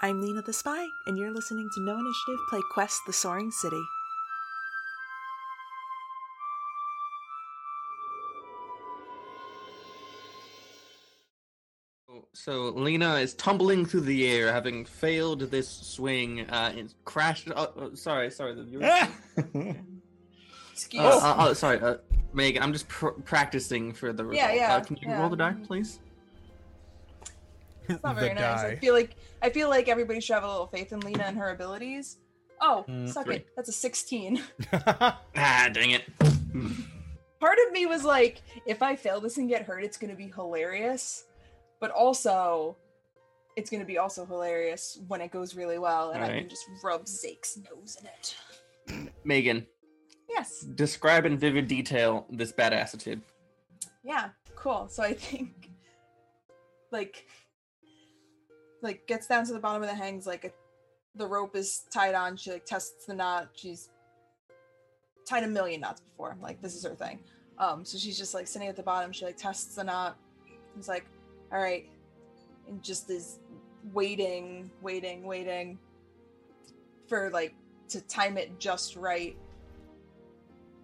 I'm Lena the Spy, and you're listening to No Initiative play Quest the Soaring City. So Lena is tumbling through the air, having failed this swing, uh, and crashed. Oh, oh, sorry, sorry. the viewers- Excuse. Uh, uh, oh, sorry, uh, Megan. I'm just pr- practicing for the result. Yeah, yeah, Uh, can you yeah. roll the die, please? It's not The very nice. I feel like I feel like everybody should have a little faith in Lena and her abilities. Oh, Mm, suck three. it. That's a 16. Ah, dang it. Part of me was like, if I fail this and get hurt, it's gonna be hilarious. But also, it's gonna be also hilarious when it goes really well and I can just rub Zake's nose in it. Megan, Yes. describe in vivid detail this bad attitude. Yeah, cool. So I think like like gets down to the bottom of the hangs like a, the rope is tied on, she like tests the knot. She's tied a million knots before. Like this is her thing. Um so she's just like sitting at the bottom, she like tests the knot. It's like, all right. And just is waiting, waiting, waiting for like to time it just right.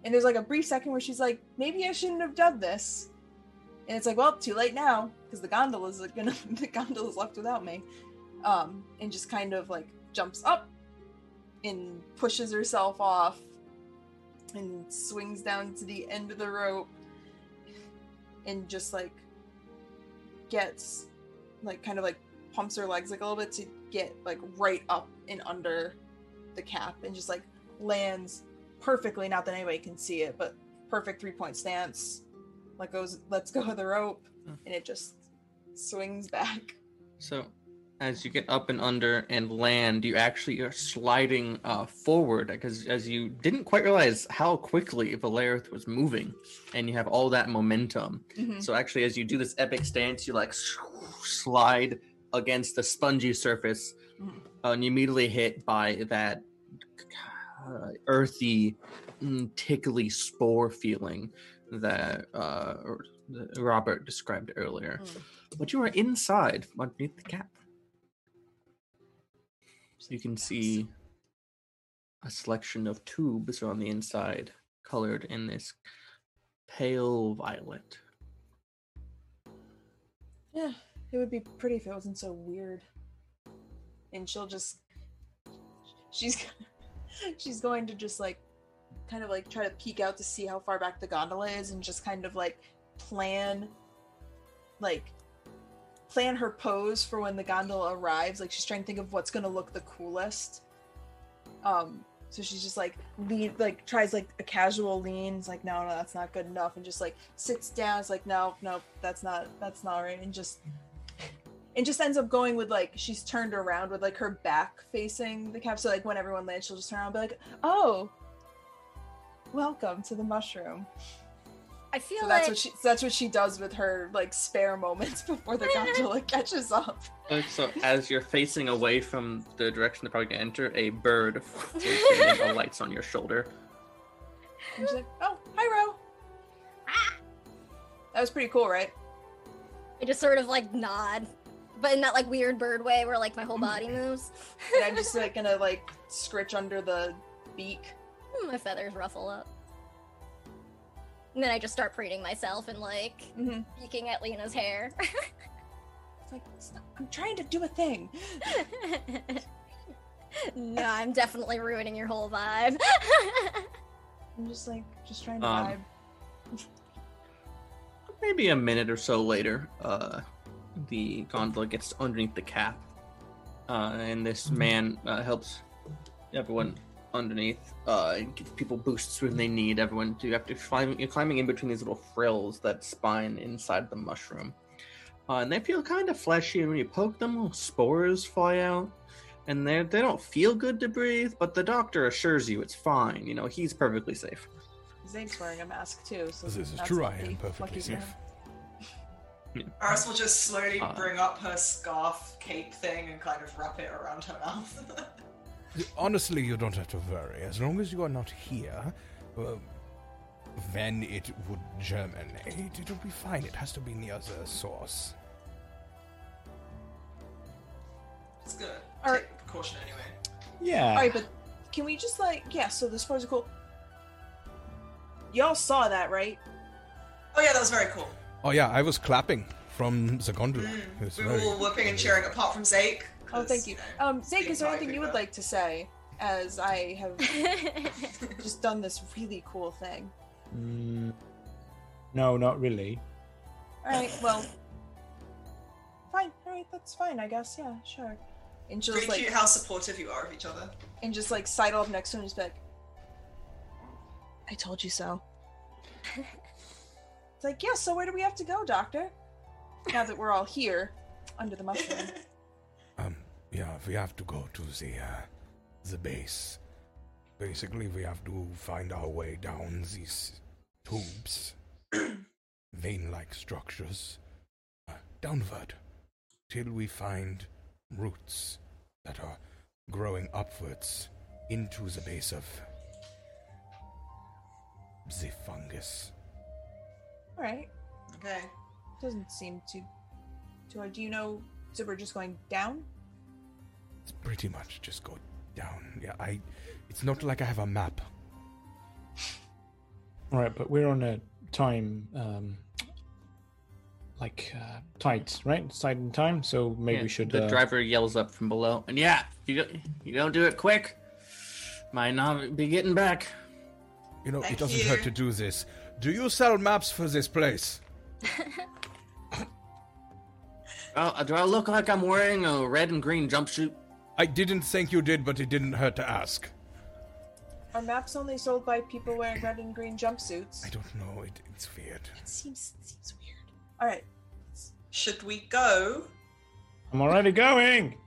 And there's like a brief second where she's like, maybe I shouldn't have done this. And it's like, well, too late now because the gondola's gonna the gondola's left without me. Um, and just kind of like jumps up and pushes herself off and swings down to the end of the rope and just like gets like kind of like pumps her legs like a little bit to get like right up and under the cap and just like lands perfectly not that anybody can see it but perfect three point stance let goes lets go of the rope Hmm. and it just swings back So, as you get up and under and land, you actually are sliding uh, forward because as you didn't quite realize how quickly Valerith was moving, and you have all that momentum. So actually, as you do this epic stance, you like slide against the spongy surface, Mhm. uh, and you immediately hit by that uh, earthy, mm, tickly spore feeling that uh, Robert described earlier. Mm. But you are inside, underneath the cap. So you can see a selection of tubes on the inside, colored in this pale violet. yeah it would be pretty if it wasn't so weird and she'll just she's she's going to just like kind of like try to peek out to see how far back the gondola is and just kind of like plan like plan her pose for when the gondola arrives. Like she's trying to think of what's going to look the coolest. Um so she's just like lean like tries like a casual lean. It's like no no that's not good enough. And just like sits down. It's like no no that's not that's not right. And just and just ends up going with like she's turned around with like her back facing the cap so like when everyone lands she'll just turn around and be like oh welcome to the mushroom. I feel so like that's what she that's what she does with her like spare moments before the gondola catches up. So as you're facing away from the direction they're probably gonna enter, a bird alights on your shoulder. and she's like oh hi ro. Ah. That was pretty cool right? I just sort of like nod, but in that like weird bird way where like my whole body moves. and i'm just like gonna like scritch under the beak my feathers ruffle up. And then I just start preening myself and like mm-hmm. peeking at Lena's hair. it's like "Stop, i'm trying to do a thing no, I'm definitely ruining your whole vibe. i'm just like just trying to Um, vibe Maybe a minute or so later, uh, the gondola gets underneath the cap, uh, and this man uh, helps everyone underneath uh, and gives people boosts when they need. Everyone, you have to climb. You're climbing in between these little frills that spine inside the mushroom, uh, and they feel kind of fleshy. And when you poke them, little spores fly out. And they they don't feel good to breathe, but the doctor assures you it's fine. You know he's perfectly safe. Zane's wearing a mask too, so This is true, I lucky- am perfectly lucky safe. him. Aris will just slowly Uh. bring up her scarf cape thing and kind of wrap it around her mouth. Honestly, you don't have to worry. As long as you are not here, uh, then it would germinate. It'll be fine. It has to be near the other source. it's good. Are- take precaution anyway. Yeah. All right, but can we just like yeah? So the spores are cool. Y'all saw that, right? Oh yeah, that was very cool. Oh yeah, I was clapping from the gondola. Mm. We were all whooping and cheering, apart from Zake. Oh, 'cause, thank you. know, Um, Zake, is there Thai anything you would like to say? As I have just done this really cool thing. Mm, no, not really. All right, well, fine. All right, that's fine. I guess. Yeah, sure. And she'll Really just like cute how supportive you are of each other. and just like sidle up next to him and just be like, "I told you so." it's like, yeah. So where do we have to go, Doctor? Now that we're all here under the mushroom. Um, yeah, we have to go to the uh, the base. Basically, we have to find our way down these tubes, vein-like structures, uh, downward, till we find roots that are growing upwards into the base of the fungus. all right. Okay. Doesn't seem too too hard. Do you know? So we're just going down. It's pretty much just go down. Yeah, I. It's not like I have a map. All right, but we're on a time, um, like uh, tight, right? Tight in time, so maybe Yeah, we should. The uh, driver yells up from below, and yeah, you don't, you don't do it quick, might not be getting back. You know, Thank it doesn't you. hurt to do this. Do you sell maps for this place? Oh, do I look like I'm wearing a red and green jumpsuit? I didn't think you did, but it didn't hurt to ask. Are maps only sold by people wearing red and green jumpsuits? I don't know. It, it's weird. It seems seems weird. All right. Should we go? I'm already going.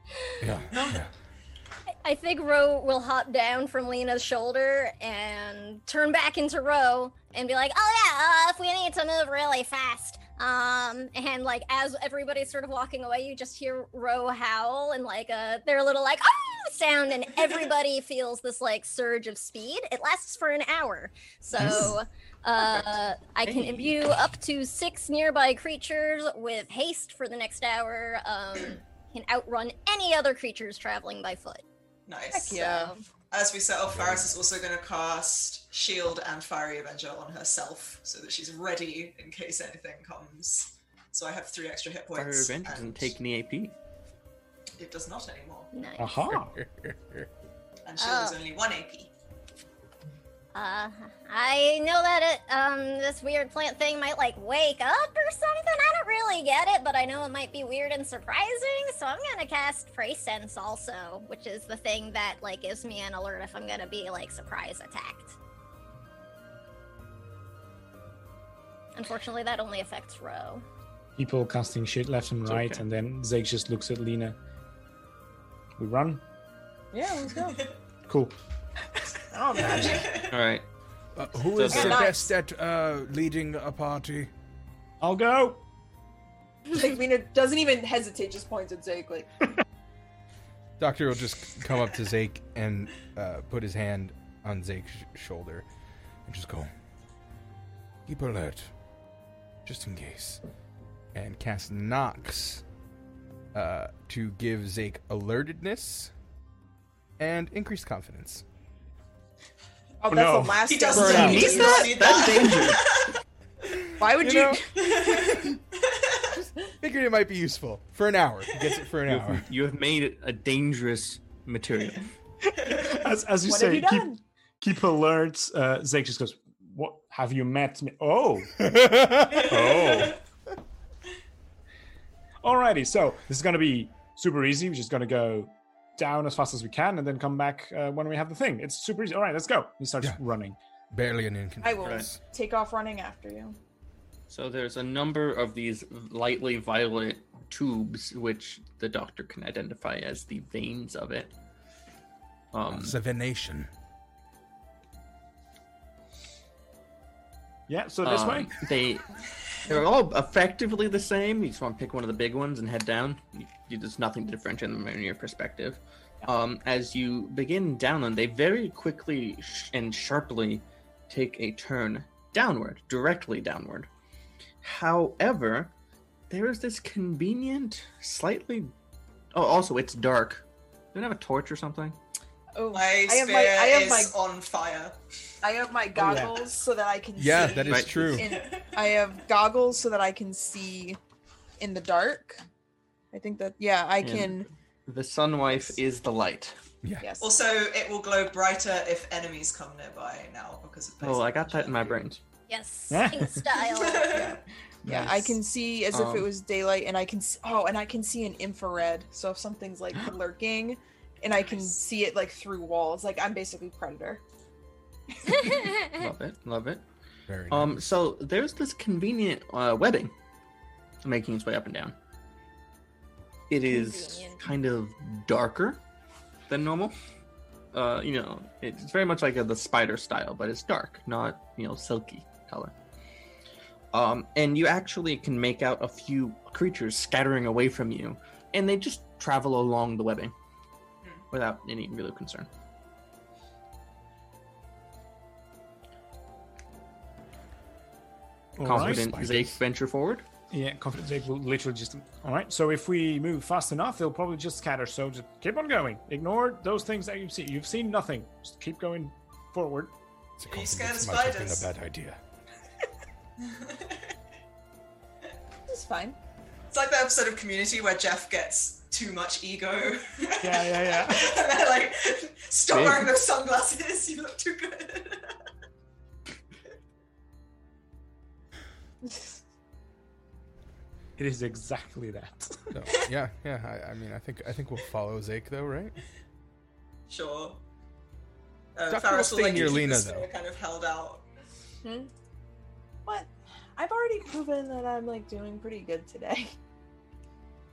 Yeah. yeah. I think Ro will hop down from Lena's shoulder and turn back into Ro and be like, "Oh yeah, uh, if we need to move really fast." Um, and like as everybody's sort of walking away, you just hear Ro howl and like uh, they're a little like oh sound, and everybody feels this like surge of speed. It lasts for an hour, so. Uh, I can Hey. imbue up to six nearby creatures with haste for the next hour. Um, can outrun any other creatures traveling by foot. Nice. Heck yeah. So, As we set off, Faris is also going to cast Shield and Fiery Avenger on herself so that she's ready in case anything comes. So I have three extra hit points. Revenge avenger doesn't take any AP. It does not anymore. nice. Aha. And Shield is Oh. only one AP. Uh, I know that it, um, this weird plant thing might like wake up or something. I don't really get it, but I know it might be weird and surprising. So I'm gonna cast Prey Sense also, which is the thing that like gives me an alert if I'm gonna be like surprise attacked. Unfortunately, that only affects Ro. People casting shit left and It's right, okay. and then Zeke just looks at Lena. We run. Yeah, let's go. Cool. Oh, magic. All right. Uh, who is Yeah, the nice. best at uh, leading a party? I'll go. like Lena doesn't even hesitate, just points at Zake like, Doctor will just come up to Zake and uh, put his hand on Zake's sh- shoulder and just go, keep alert, just in case. And cast Nox uh, to give Zake alertedness and increased confidence. "Oh, Oh, that's no. the last He doesn't Burn need, out. he does not need that. That's dangerous. Why would You you? know? Figured it might be useful for an hour. He gets it for an You hour. have, you have made it a dangerous material. As, as you what say, keep, done? keep alert. Uh, Zeke just goes, What? Have you met me? Oh. Oh. Alrighty, so this is going to be super easy. We're just going to go down as fast as we can and then come back uh, when we have the thing. It's super easy. All right, let's go. He starts Yeah. running. Barely an inconvenience. I will Right. take off running after you. So there's a number of these lightly violet tubes, which the doctor can identify as the veins of it. Um, It's Yeah, so this um, way. They they're all effectively the same. You just want to pick one of the big ones and head down. You, you, there's nothing to differentiate them in your perspective. Um, as you begin down them, they very quickly sh- and sharply take a turn downward, directly downward. However, there is this convenient, slightly. Oh, also, it's dark Do you have a torch or something? Oh, My I have spear my I have is my on fire. I have my goggles so that I can Yeah, see. that is Right. true. in, I have goggles so that I can see in the dark. I think that yeah, I And- can. The sun wife is the light. Yeah. Yes. Also, it will glow brighter if enemies come nearby now because of Oh, I got that in my brains. Yes, Yeah. in style. Yeah, I Nice. can see as if it Um, was daylight, and I can. s- Oh, and I can see in infrared. So if something's like lurking, and I can see it like through walls, like I'm basically predator. Love it. Love it. Very Um, nice. so there's this convenient uh, webbing making its way up and down. It is Convenient. kind of darker than normal. Uh, you know, it's very much like a, the spider style, but it's dark, not you know silky color. Um, and you actually can make out a few creatures scattering away from you, and they just travel along the webbing without any real concern. All right. Confident spiders. Zake venture forward. Yeah, confident Jake will literally just. All right. So if we move fast enough, they'll probably just scatter. So just keep on going. Ignore those things that you've seen. You've seen nothing. Just keep going forward. It's a Are you scared confidence might have been a bad idea. It's fine. It's like the episode of Community where Jeff gets too much ego. Yeah, yeah, yeah. and they're like, stop Big. wearing those sunglasses, you look too good. It is exactly that. So, yeah, yeah. I, I mean, I think I think we'll follow Zake though, right? sure. Uh, Duck Faris will will stay like near Lena, though. kind of held out. Hmm? What? I've already proven that I'm like doing pretty good today.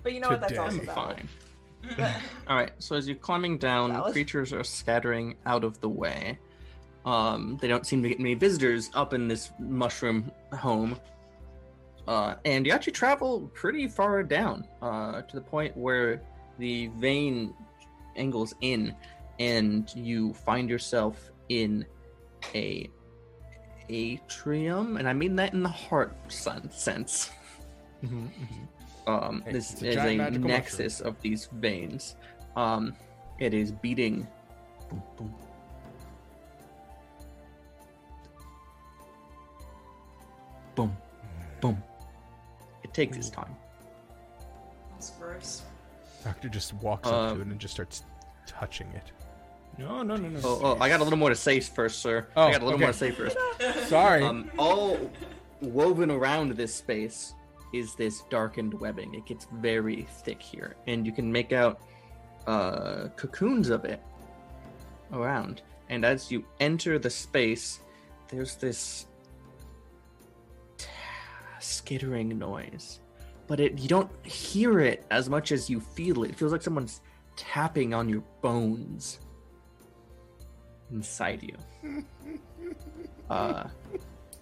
But you know what? That's Today. also I'm valid. fine. All right, so as you're climbing down, Valid. creatures are scattering out of the way. Um, they don't seem to get many visitors up in this mushroom home. Uh, and you actually travel pretty far down uh, to the point where the vein angles in, and you find yourself in a atrium, and I mean that in the heart sen- sense. Mhm, Um, Hey, this a is a magical nexus of these veins. Um, it is beating. Boom, boom. Boom, boom. It takes its time. That's gross. Doctor just walks up Um, to it and just starts touching it. No, no, no, no. Oh, oh, I got a little more to say first, sir. Oh, I got a little okay. more to say first. Sorry. Um, all woven around this space is this darkened webbing. It gets very thick here, and you can make out uh, cocoons of it around. And as you enter the space, there's this t- skittering noise, but it you don't hear it as much as you feel it. It feels like someone's tapping on your bones inside you. Uh,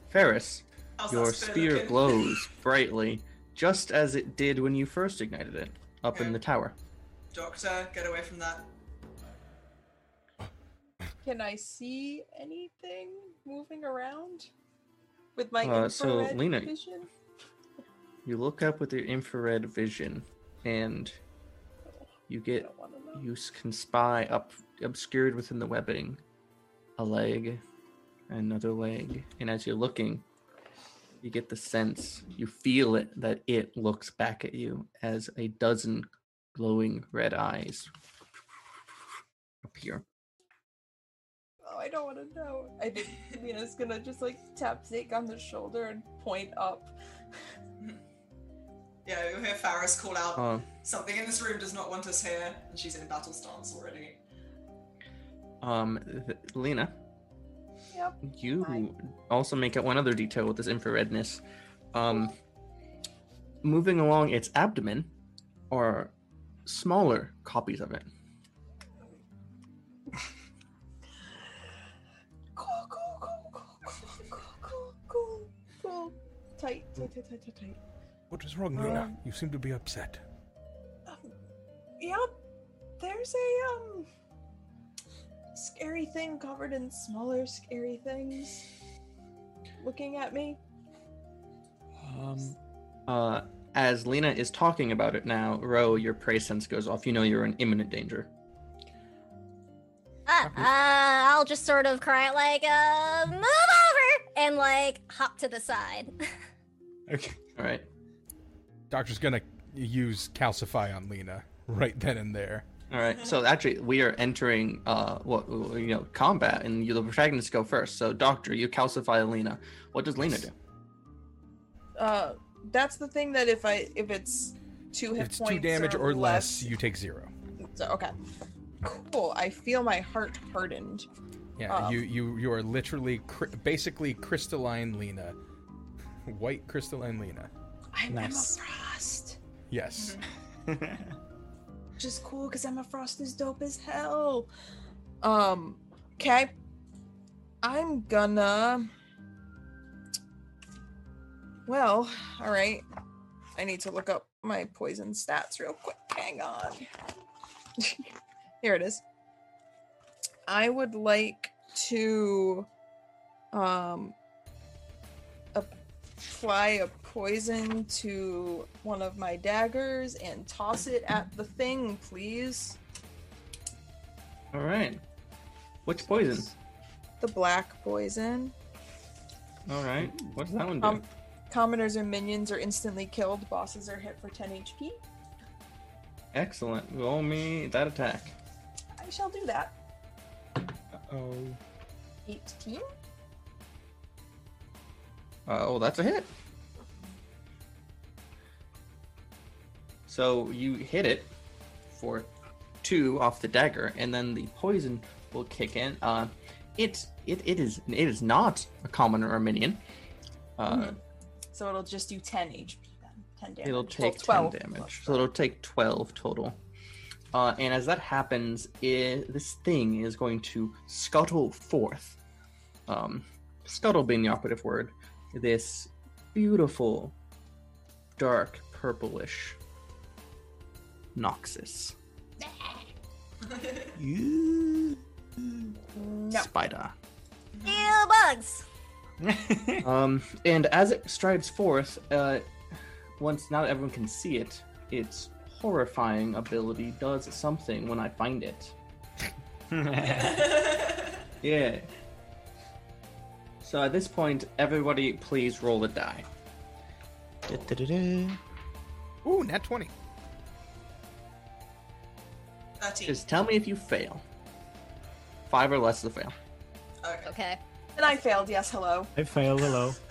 Faris, your spear spear glows brightly, just as it did when you first ignited it up in the tower. Doctor, get away from that. Can I see anything moving around with my Uh, so, Lena- vision? You look up with your infrared vision, and you get don't want to know. you can spy up obscured within the webbing a leg, another leg, and as you're looking, you get the sense, you feel it that it looks back at you as a dozen glowing red eyes appear. Oh, I don't want to know. I think Lena's gonna just like tap Zeke on the shoulder and point up. Yeah, you'll hear Faris call out, Uh, something in this room does not want us here, and she's in battle stance already. um, th- Lena, Yep. You Fine. also make out one other detail with this infraredness. Um, moving along its abdomen are smaller copies of it. Cool, cool, cool, cool, cool, cool, cool, cool. Tight, tight, tight, tight, tight. What is wrong, Luna? Um, you seem to be upset. Um, yep. Yeah, there's a um scary thing covered in smaller scary things looking at me. Um, Uh, as Lena is talking about it now, Ro, your prey sense goes off. You know you're in imminent danger. uh, I'll just sort of cry like, uh, move over, and like hop to the side. Okay. All right. Doctor's gonna use calcify on Lena right then and there. All right. So actually, we are entering uh what you know combat, and you, the protagonists go first. So Doctor, you calcify Lena. What does Lena do? Uh, that's the thing that if I if it's two hit If it's points two damage or less, less, you take zero. so, okay. Cool. I feel my heart hardened. Yeah, Um, you you you are literally cri- basically crystalline Lena, white crystalline Lena. I'm Nice. Emma Frost. Yes. Which is cool because Emma Frost is dope as hell. Um, okay. I'm gonna. Well, all right. I need to look up my poison stats real quick. Hang on. Here it is. I would like to um apply a poison to one of my daggers and toss it at the thing, please. All right. Which poison? The black poison. All right. What does that one do? Um, commoners and minions are instantly killed. Bosses are hit for 10 HP. Excellent. Roll me that attack. I shall do that. oh. 18. Uh, oh, that's a hit. So you hit it for two off the dagger, and then the poison will kick in. Uh, it it it is it is not a commoner or minion. Uh, Mhm. So it'll just do 10 HP then. 10 damage. It'll Well, take 12 10 damage. So it'll take 12 total. Uh, and as that happens, i this thing is going to scuttle forth. Um, scuttle being the operative word. This beautiful, dark, purplish noxious No. spider. Ew, bugs. Um, and as it strides forth, uh, once now that everyone can see it, its horrifying ability does something when I find it. Yeah. So at this point, everybody please roll a die. Da-da-da-da. Ooh, nat twenty. 13. Just tell me if you fail. Five or less is a fail. Okay. Okay. And I failed. Yes, hello. I failed. Hello.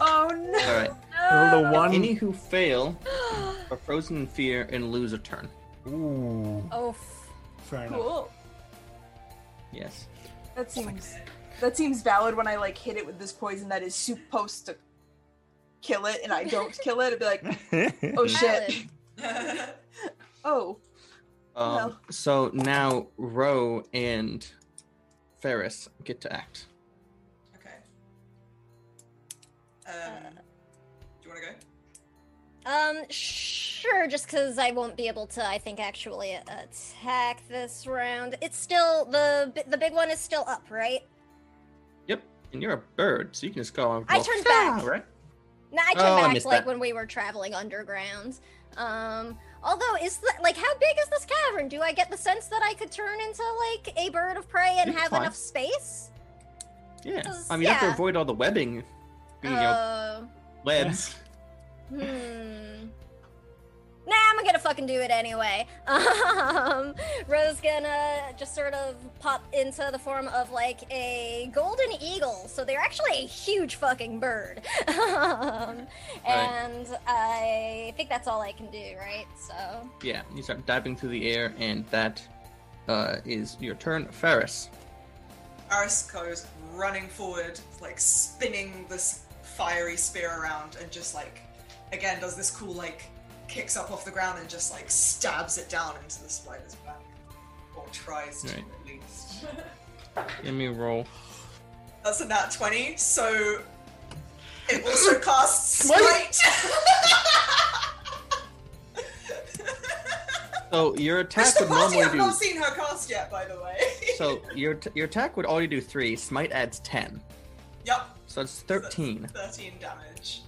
Oh no. All right. Roll the one. Any who fail are frozen in fear and lose a turn. Ooh. Oh, f- Fair enough. Cool. Yes. That seems that seems valid when I like hit it with this poison that is supposed to kill it and I don't kill it. It'd be like, oh shit. Oh. Um, Well. So now Ro and Faris get to act. okay. Um, do you want to go? Um, sure, just because I won't be able to, I think, actually attack this round. It's still, the the big one is still up, right? Yep. And you're a bird, so you can just go. I turned back. right? No, I turned Oh, back missed like that. when we were traveling underground. Um, although is the, like how big is this cavern? Do I get the sense that I could turn into like a bird of prey and You have enough space? Yeah. I mean, you have to avoid all the webbing, you know, Uh, webs. Hmm. Nah, I'm gonna fucking do it anyway. Um, Rose gonna just sort of pop into the form of like a golden eagle. So they're actually a huge fucking bird. um, and I think that's all I can do, right? So Yeah. You start diving through the air, and that uh, is your turn, Faris. Aris goes running forward, like spinning this fiery spear around, and just like, again, does this cool, like, kicks up off the ground and just like stabs it down into the spider's back. Or tries to, Right. at least. Give me a roll. That's a nat 20, so it also casts Smite! So your attack Which would normally have do. not seen her cast yet, by the way. So your t- your attack would already do three. Smite adds ten, Yep, so it's thirteen. Thirteen damage.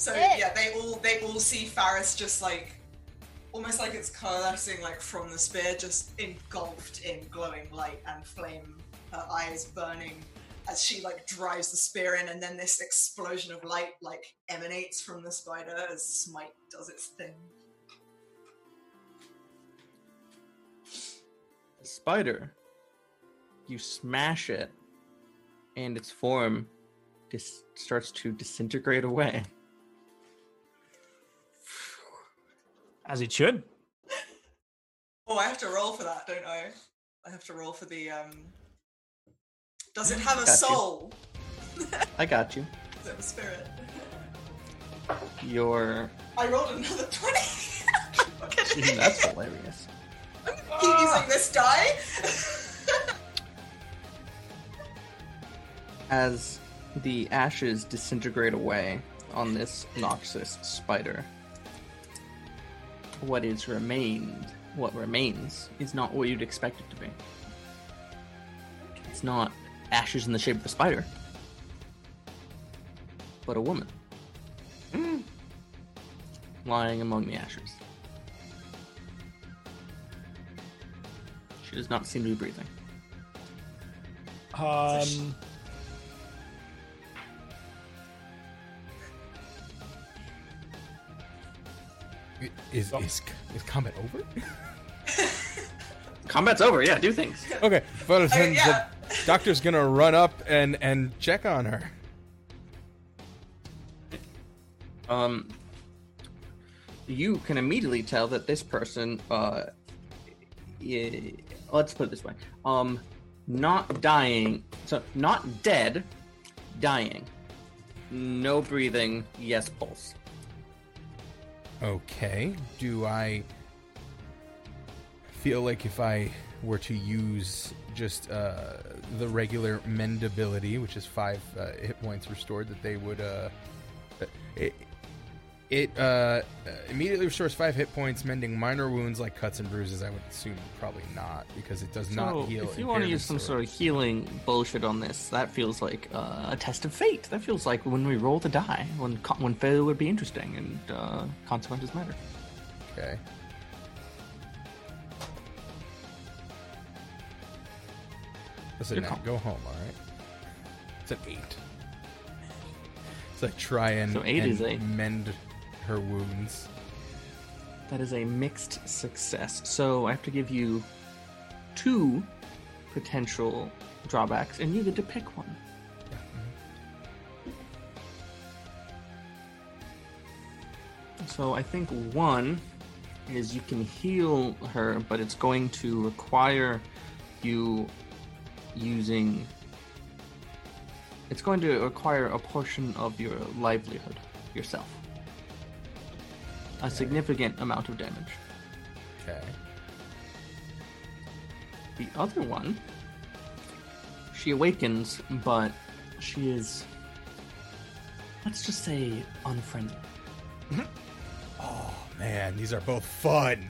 So Eh. yeah, they all they all see Faris just like almost like it's coalescing like from the spear, just engulfed in glowing light and flame. Her eyes burning as she like drives the spear in, and then this explosion of light like emanates from the spider as Smite does its thing. The spider, you smash it, and its form dis- starts to disintegrate away. As it should. Oh, I have to roll for that, don't I? I have to roll for the um. Does it have a Got soul? I got you. Does it have a spirit? Your I rolled another twenty. okay. that's hilarious. I'm gonna keep using this die. As the ashes disintegrate away on this noxious spider, what is remained, what remains, is not what you'd expect it to be. It's not ashes in the shape of a spider, but a woman. Lying among the ashes. She does not seem to be breathing. Um, Is is is combat over? Combat's over, yeah, do things. Okay, but then yeah. the doctor's gonna run up and and check on her. Um, you can immediately tell that this person, uh, i- let's put it this way, um, not dying, so not dead, dying, no breathing, yes pulse. Okay. Do I feel like if I were to use just uh, the regular mendability, which is five uh, hit points restored, that they would uh, it it uh, immediately restores five hit points, mending minor wounds like cuts and bruises. I would assume probably not because it does not heal. if you want to use some sort of healing bullshit on this, that feels like uh, a test of fate. That feels like when we roll the die, when when failure would be interesting and uh, consequences matter. Okay. Listen, You're Nat, go home, all right? It's an eight. So I try and, So eight and is a- mend her wounds. That is a mixed success. So I have to give you two potential drawbacks, and you get to pick one. So I think one is you can heal her, but it's going to require you using. It's going to require a portion of your livelihood yourself. A significant amount of damage. Okay. The other one, she awakens, but she is, let's just say, unfriendly. Oh man, these are both fun.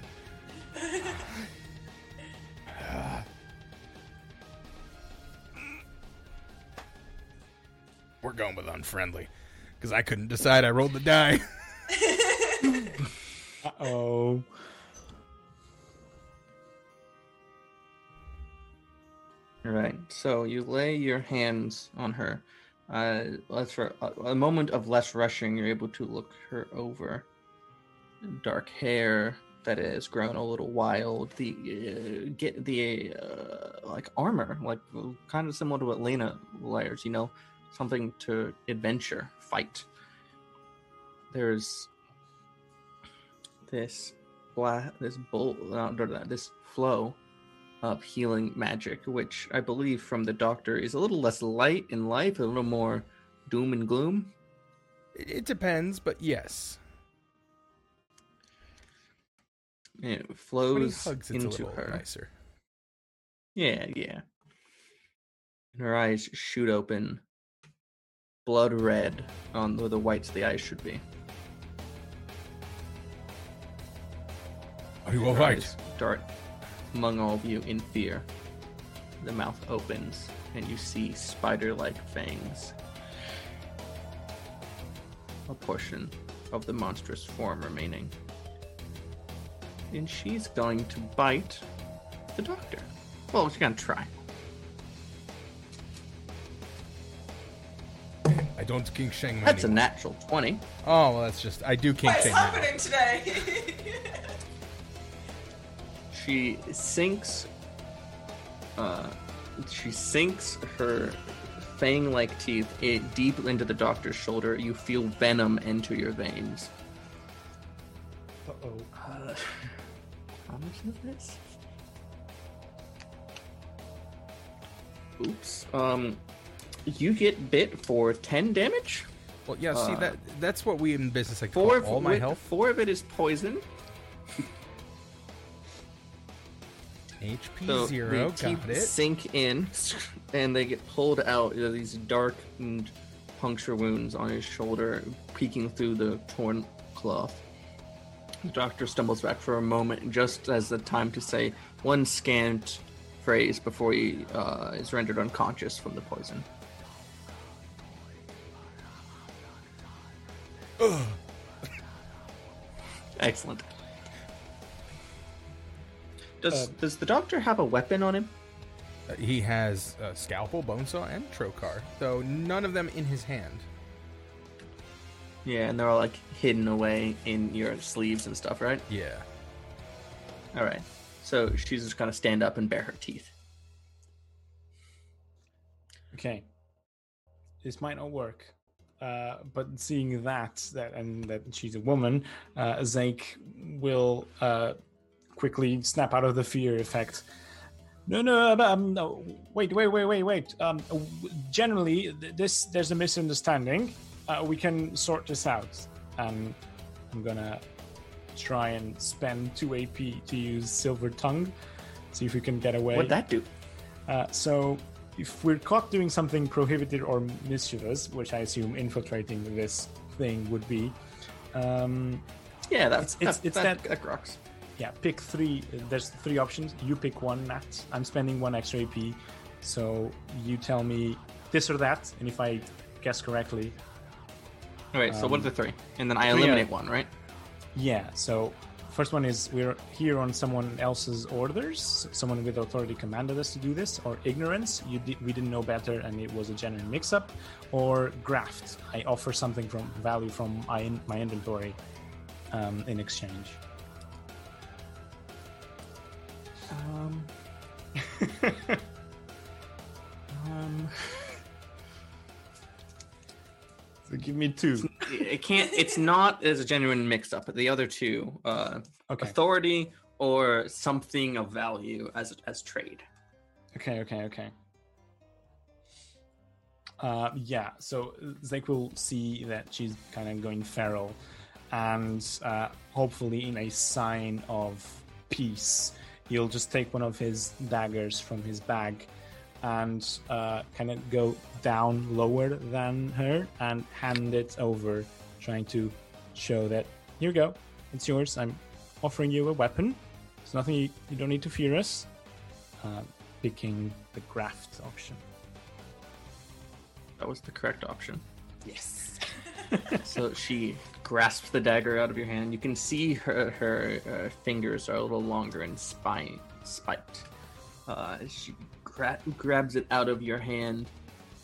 We're going with unfriendly because I couldn't decide. I rolled the die. uh oh. All right. So you lay your hands on her. Uh, let's for a, a moment of less rushing, you're able to look her over. Dark hair that is grown a little wild. The uh, get the uh, like armor, like kind of similar to what Lena wears. You know, something to adventure, fight. There's this this bull, not that, this flow of healing magic, which I believe from the doctor is a little less light in life, a little more doom and gloom. It, it depends, but yes. And it flows hugs, into her. nicer. Yeah, yeah. And her eyes shoot open, blood red on where the whites of the eyes should be. Are you all Her right? eyes Dart among all of you in fear. The mouth opens, and you see spider-like fangs. A portion of the monstrous form remaining. and she's going to bite the doctor. Well, she's gonna try. I don't King Sheng. That's a natural twenty. Oh, well, that's just I do King What is Sheng. now. happening today? She sinks. Uh, she sinks her fang-like teeth i deep into the doctor's shoulder. You feel venom enter your veins. Uh-oh. Uh, how much is this? Oops. Um, you get bit for ten damage. Well, yeah. See Uh, that that's what we in business like Four call of all my wi- health. Four of it is poison. HP So zero. the teeth Got it. sink in, and they get pulled out. You know, these dark and puncture wounds on his shoulder, peeking through the torn cloth. The doctor stumbles back for a moment, just as the time to say one scant phrase before he uh, is rendered unconscious from the poison. Excellent. Does Uh, does the doctor have a weapon on him? Uh, he has a scalpel, bone saw, and trocar, though none of them in his hand. Yeah, and they're all like hidden away in your sleeves and stuff, right? Yeah. All right. So she's just gonna stand up and bare her teeth. Okay. This might not work. Uh, but seeing that, that and that she's a woman, uh, Zake will uh, quickly snap out of the fear effect. No, no, um, no, wait, wait, wait, wait, wait. Um, generally, this there's a misunderstanding. Uh, we can sort this out. Um, I'm gonna try and spend two AP to use Silver Tongue, see if we can get away. What'd that do? Uh, so, if we're caught doing something prohibited or mischievous, which I assume infiltrating this thing would be, um, Yeah, that's It's- it's- that, it's that, that- that rocks. Yeah, pick three. There's three options. You pick one, Matt. I'm spending one extra AP, so you tell me this or that, and if I guess correctly, All right. so what are Um, the three? And then I three are- eliminate one, right? yeah. So first one is we're here on someone else's orders. Someone with authority commanded us to do this, or ignorance. You di- we didn't know better, and it was a genuine mix-up, or graft. I offer something from value from my in- my inventory um, in exchange. Um. um. So give me two. It can't. It's not as a genuine mix-up. The other two, uh, Okay. authority or something of value as as trade. Okay, okay, okay. Uh, yeah, so Zeke will see that she's kind of going feral, and uh, hopefully, in a sign of peace, he'll just take one of his daggers from his bag and uh, kind of go down lower than her and hand it over, trying to show that here you go, it's yours. I'm offering you a weapon. It's nothing you, you don't need to fear us. Uh, picking the graft option. That was the correct option. yes. So she grasps the dagger out of your hand. You can see her her uh, fingers are a little longer and spine spiked. Uh, she gra- grabs it out of your hand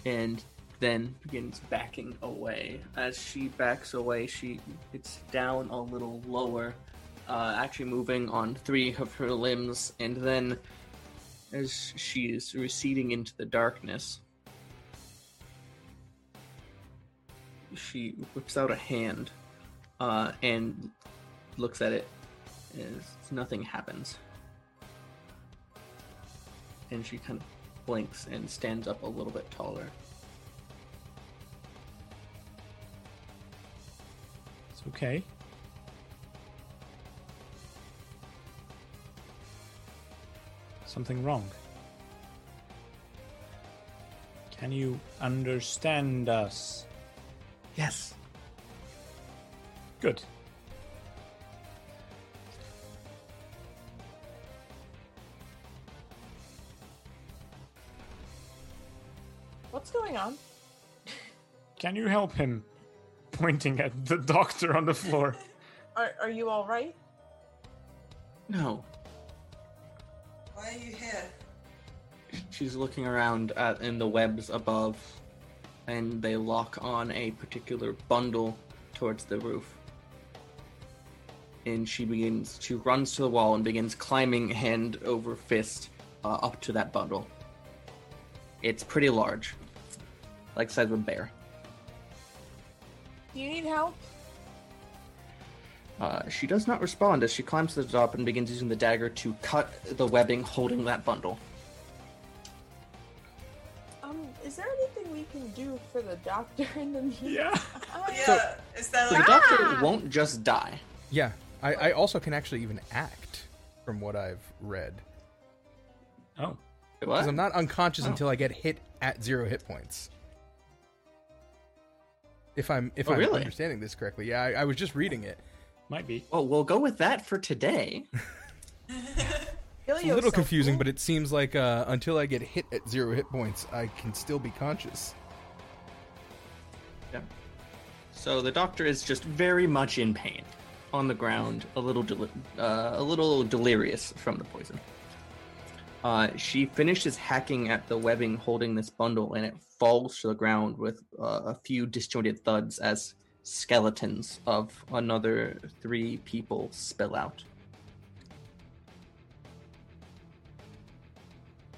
and then begins backing away. As she backs away, she gets down a little lower, uh, actually moving on three of her limbs, and then as she is receding into the darkness, she whips out a hand uh, and looks at it as nothing happens. And she kind of blinks and stands up a little bit taller. It's okay. Something wrong. Can you understand us? Yes. Good. What's going on? Can you help him? Pointing at the doctor on the floor. Are are you all right? No. Why are you here? She's looking around at in the webs above, and they lock on a particular bundle towards the roof. And she begins, she runs to the wall and begins climbing hand over fist uh, up to that bundle. It's pretty large, like the size of a bear. Do you need help? Uh, she does not respond as she climbs to the top and begins using the dagger to cut the webbing holding that bundle. Um, is there anything we can do for the doctor in the meantime? Yeah. Yeah, is there So the like doctor won't just die. Yeah, I, I also can actually even act from what I've read. Oh, Because I'm not unconscious Oh. until I get hit at zero hit points. If I'm if Oh, I'm really? understanding this correctly, yeah, I, I was just reading it. might be. Well, we'll go with that for today. It's a little confusing, but it seems like uh, until I get hit at zero hit points, I can still be conscious. Yeah. So the doctor is just very much in pain, on the ground, a little deli- uh, a little delirious from the poison. Uh, she finishes hacking at the webbing holding this bundle, and it falls to the ground with uh, a few disjointed thuds as skeletons of another three people spill out.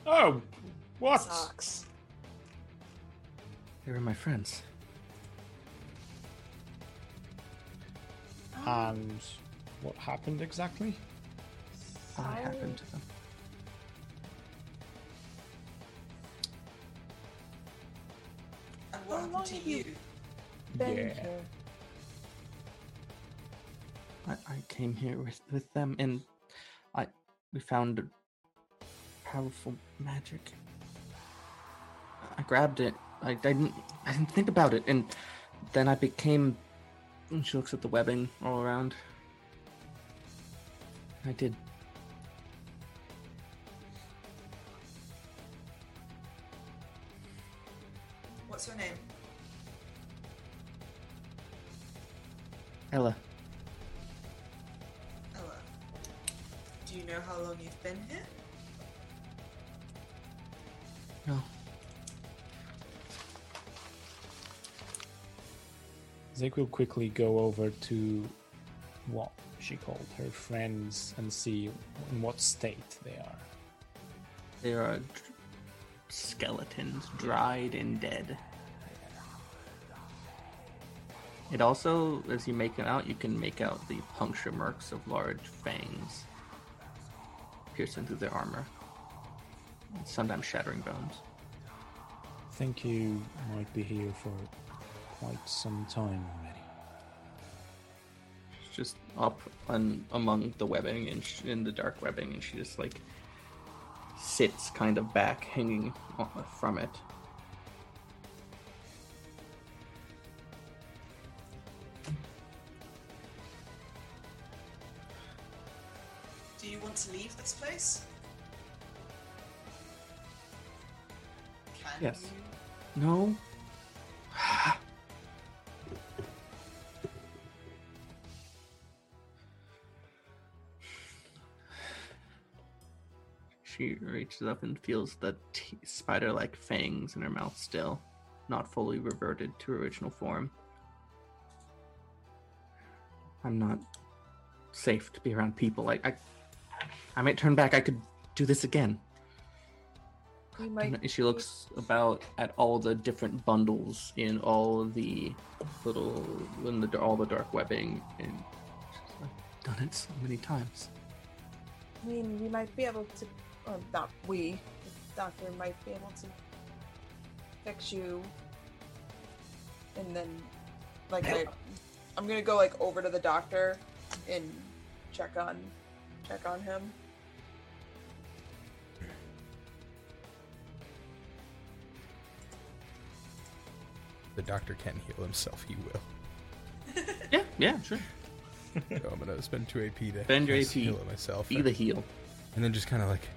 Oh, what? Sucks. They were my friends. And what happened exactly? What I- happened to them? and what How happened to you- you? Yeah. here. I, I came here with, with them and I we found powerful magic. I grabbed it. I, I didn't I didn't think about it and then I became and she looks at the webbing all around. I did. Will quickly go over to what she called her friends and see in what state they are. They are d- skeletons, dried and dead. It also, as you make it out, you can make out the puncture marks of large fangs piercing through their armor, and sometimes shattering bones. I think you might be here for quite some time already. Just up and among the webbing and sh- in the dark webbing, and she just like sits kind of back, hanging from it. Do you want to leave this place? Can Yes. you? No. She reaches up and feels the t- spider like fangs in her mouth still, not fully reverted to original form. I'm not safe to be around people. I, I, I might turn back. I could do this again. Might. She looks about at all the different bundles in all the little in the all the dark webbing and she's like done it so many times I mean, we might be able to, or not we, the doctor might be able to fix you. And then, like, I, I'm gonna go like over to the doctor and check on, check on him. The doctor can heal himself. He will. yeah yeah sure So I'm gonna spend two AP to Spend your AP. heal it myself, be the heal, and then just kind of like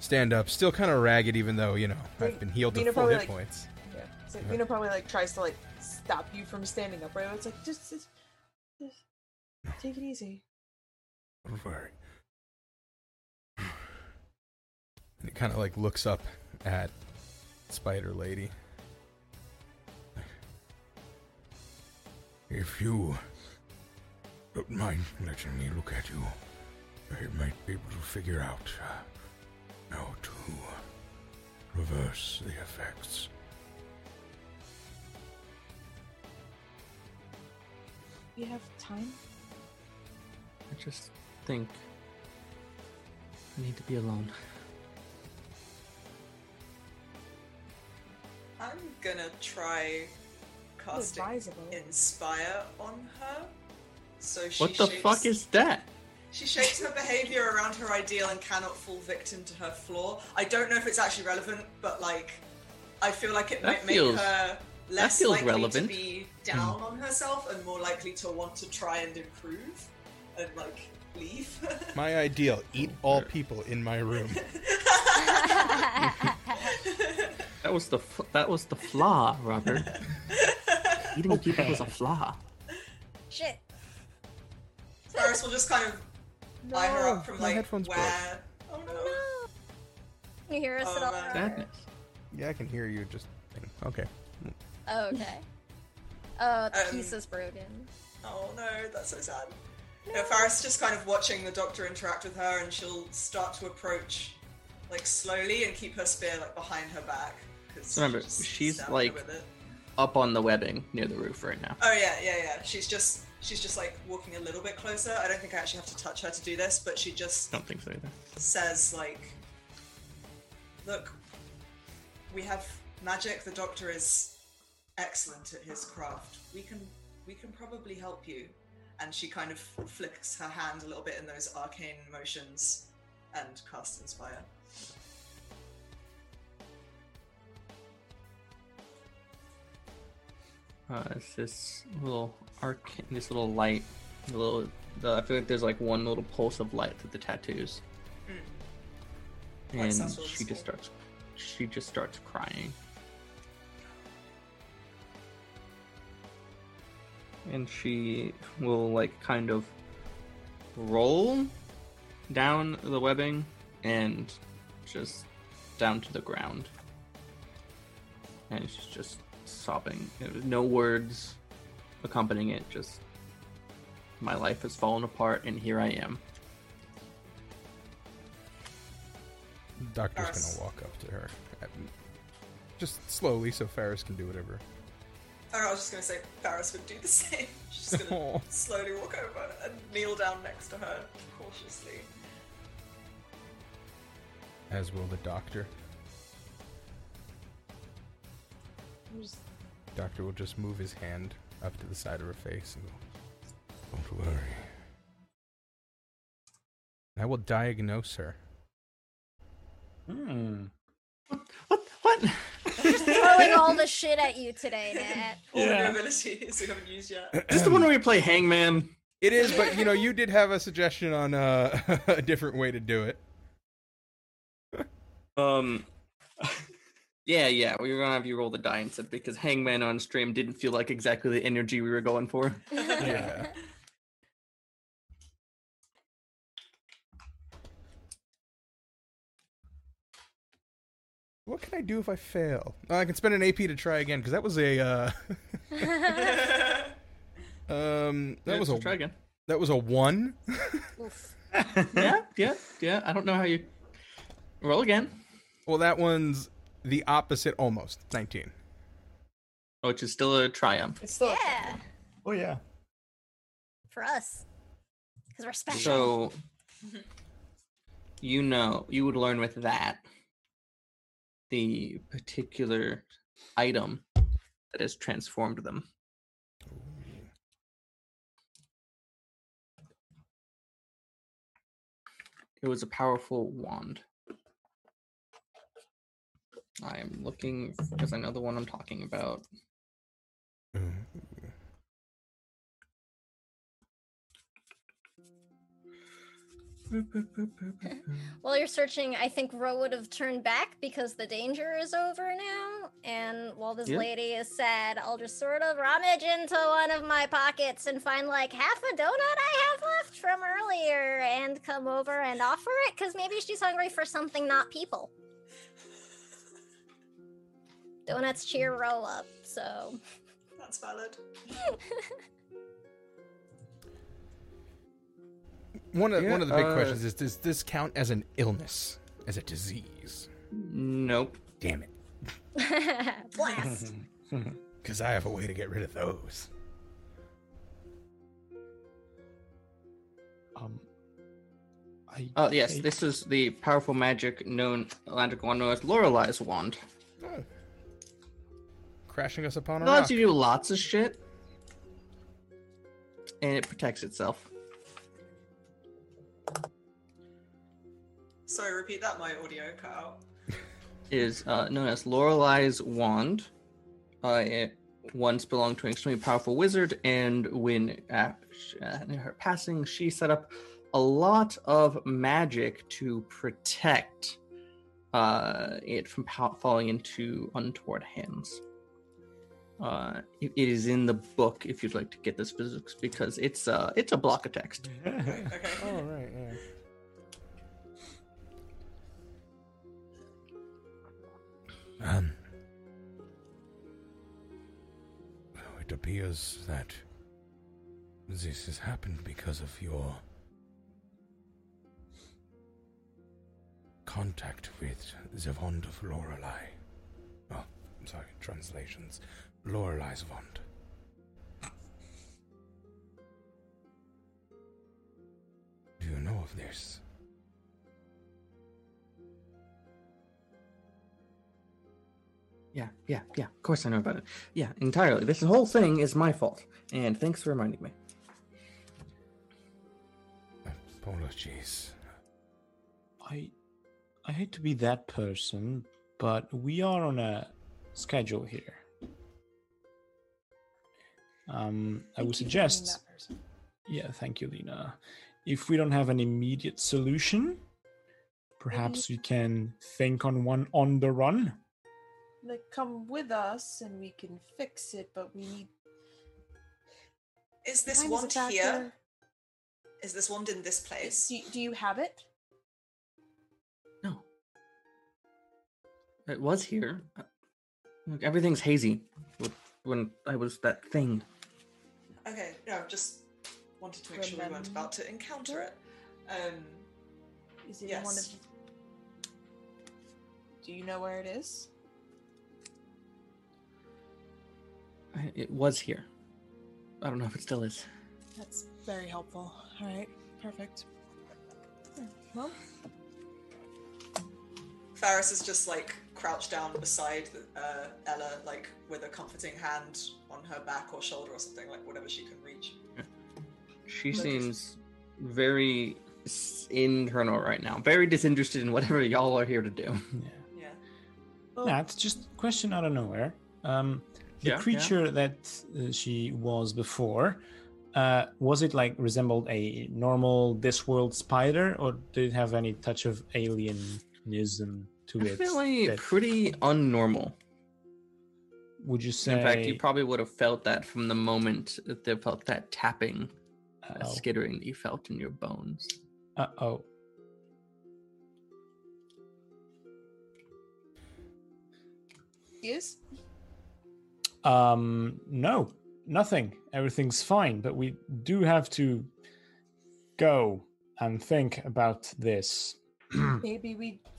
stand up, still kind of ragged, even though you know I've been healed to full hit like- points. Yeah. So Nina probably like tries to like stop you from standing up. Right? It's like just, just, just take it easy. Don't worry. He kind of like looks up at Spider Lady. If you don't mind letting me look at you, I might be able to figure out uh, how to reverse the effects. We have time? I just think I need to be alone. I'm gonna try casting advisable. Inspire on her. So she What the shapes, fuck is that? She shapes her behavior around her ideal and cannot fall victim to her flaw. I don't know if it's actually relevant, but like, I feel like it That might make her less likely relevant. to be hmm. down on herself and more likely to want to try and improve and like leave. My ideal: eat all people in my room. That was the f- that was the flaw, Robert. Eating people was a flaw. Shit. Faris will just kind of eye her up from my like headphones where. Oh no. Can you hear us Oh, at all? man. Sadness. Yeah, I can hear you. Just okay. Oh, okay. Oh, the Um, piece is broken. Oh no, that's so sad. No, Faris just kind of watching the doctor interact with her, and she'll start to approach, like slowly, and keep her spear like behind her back. 'cause Remember, she's, like- Up on the webbing near the roof right now. Oh yeah, yeah, yeah. She's just she's just like walking a little bit closer. I don't think I actually have to touch her to do this, but she just Don't think so either. says like, "Look, we have magic. The doctor is excellent at his craft. We can we can probably help you." And she kind of flicks her hand a little bit in those arcane motions and casts inspire. Uh, it's this little arc, this little light, little. The, I feel like there's like one little pulse of light through the tattoos, Like and she just starts. She just starts crying, and she will like kind of roll down the webbing and just down to the ground, and she's just sobbing. No words accompanying it. Just my life has fallen apart, and here I am. Doctor's Faris. gonna walk up to her, just slowly, so Faris can do whatever. Oh, I was just gonna say Faris would do the same. She's gonna Aw. slowly walk over and kneel down next to her cautiously. As will the doctor. Who's- Doctor will just move his hand up to the side of her face and go, Don't worry. I will diagnose her. Hmm. What? What? What? just throwing all the shit at you today, Nat. All Yeah. the abilities we haven't used yet. Is the one where we play Hangman? It is, but you know, you did have a suggestion on uh, a different way to do it. Um. Yeah, yeah, we were gonna have you roll the die instead because Hangman on stream didn't feel like exactly the energy we were going for. Yeah. What can I do if I fail? Oh, I can spend an AP to try again because that was a uh, um that Yeah, was a try again. that was a one. Yeah, yeah, yeah. I don't know how you roll again, well, that one's the opposite almost. Nineteen. which is still a triumph. It's still Yeah, Oh yeah. for us. Because we're special. So you know, you would learn with that the particular item that has transformed them. It was a powerful wand. I am looking because I know the one I'm talking about. Mm-hmm. While you're searching, I think Ro would have turned back because the danger is over now. And while this Yeah. lady is sad, I'll just sort of rummage into one of my pockets and find like half a donut I have left from earlier and come over and offer it because maybe she's hungry for something not people. Donuts cheer Ro up, so. That's valid. One of Yeah, one of the big uh, questions is: Does this count as an illness, as a disease? Nope. Damn it! Blast! Because I have a way to get rid of those. um, I Uh, yes, take- this is the powerful magic known magic wand known as Lorelai's wand. Oh. Crashing us upon a It lets rock. you do lots of shit, and it protects itself. Sorry, repeat that. My audio cut out. is uh, known as Lorelei's wand. Uh, it once belonged to an extremely powerful wizard, and when uh, uh, in her passing, she set up a lot of magic to protect uh, it from falling into untoward hands. Uh, it, it is in the book if you'd like to get the specifics because it's uh, it's a block of text. Okay. Oh right, yeah. Um. It appears that this has happened because of your contact with the Wand of Lorelei. Oh, I'm sorry, translations. Lorelai's Wand. Do you know of this? Yeah, yeah, yeah. Of course I know about it. Yeah, entirely. This whole thing is my fault, and thanks for reminding me. Uh, Apologies. I I hate to be that person, but we are on a schedule here. Um, I would Thank you for being suggest, yeah, thank you, Lena. If we don't have an immediate solution, perhaps we can think on one on the run. Like, come with us and we can fix it, but we need. Is this time is a wand factor. here? Is this wand in this place? Do, do you have it? No. It was here. Look, everything's hazy. When I was that thing. Okay, no, just wanted to make sure we weren't about to encounter it. Um, Is it in one of? Yes. Do you know where it is? It was here. I don't know if it still is. That's very helpful. All right, perfect. Well, Faris is just like crouched down beside uh, Ella, like with a comforting hand on her back or shoulder or something, like whatever she can reach. She Look. seems very internal right now. Very disinterested in whatever y'all are here to do. Yeah. Yeah. Yeah, it's just a question out of nowhere. Um, the Yeah, yeah. creature that uh, she was before, uh, was it like resembled a normal this world spider, or did it have any touch of alienism to it? Definitely that- pretty unnormal. would you say? In fact, you probably would have felt that from the moment that they felt that tapping, Uh-oh. skittering that you felt in your bones. Uh-oh. he is. Um, no, nothing. Everything's fine, but we do have to go and think about this. Maybe we pick,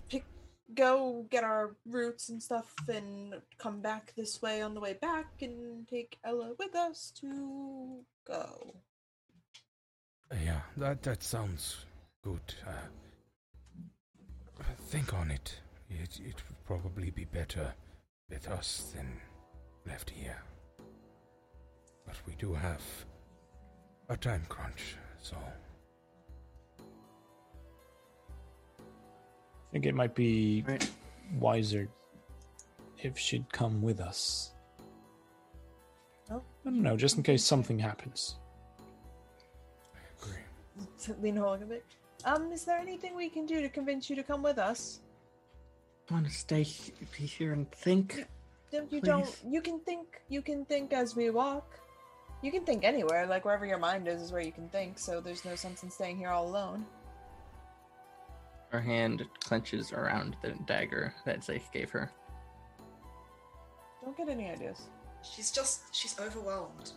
go get our roots and stuff, and come back this way on the way back, and take Ella with us to go. Yeah, that that sounds good. Uh, think on it. It it would probably be better with us than left here. But we do have a time crunch, so I think it might be Right. wiser if she'd come with us. Oh. I don't know, just in case something happens. I agree. Lena hold a bit. Um, is there anything we can do to convince you to come with us? I want to stay be here and think. No, You don't. You can think. You can think as we walk. You can think anywhere. Like wherever your mind is, is where you can think. So there's no sense in staying here all alone. Her hand clenches around the dagger that Zeke gave her. Don't get any ideas. She's just she's overwhelmed.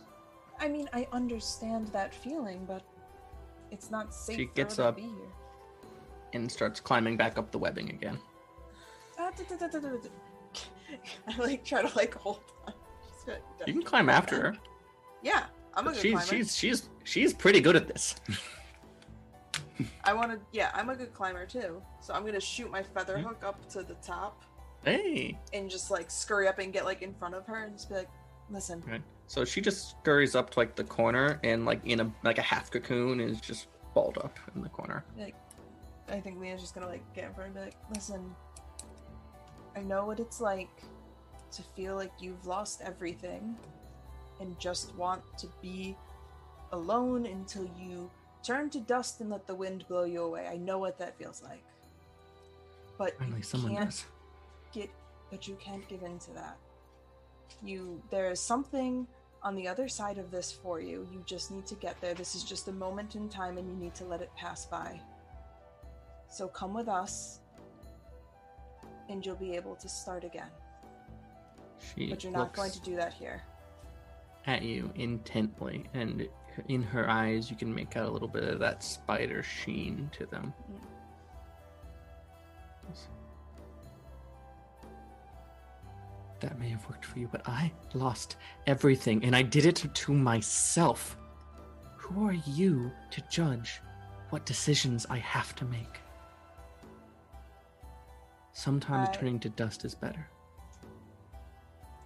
I mean, I understand that feeling, but it's not safe She for gets her up. to be here. and starts climbing back up the webbing again. Ah. I like try to like hold on. She's You can climb after her. Yeah, I'm a but good she's climber. she's she's she's pretty good at this. I want to. Yeah, I'm a good climber too. So I'm gonna shoot my feather mm-hmm. hook up to the top hey. and just like scurry up and get like in front of her and just be like, "Listen, Right. So she just scurries up to like the corner and like in a like a half cocoon is just balled up in the corner. like I think Lena's just gonna like get in front and be like, listen, I know what it's like to feel like you've lost everything and just want to be alone until you turn to dust and let the wind blow you away. I know what that feels like. But Finally, you someone can't does. get but you can't give in to that. You there is something on the other side of this for you. You just need to get there. This is just a moment in time and you need to let it pass by. So come with us and you'll be able to start again. She But you're not going to do that here. at you intently, and in her eyes you can make out a little bit of that spider sheen to them. Mm. That may have worked for you, but I lost everything, and I did it to myself. Who are you to judge what decisions I have to make? Sometimes I- turning to dust is better.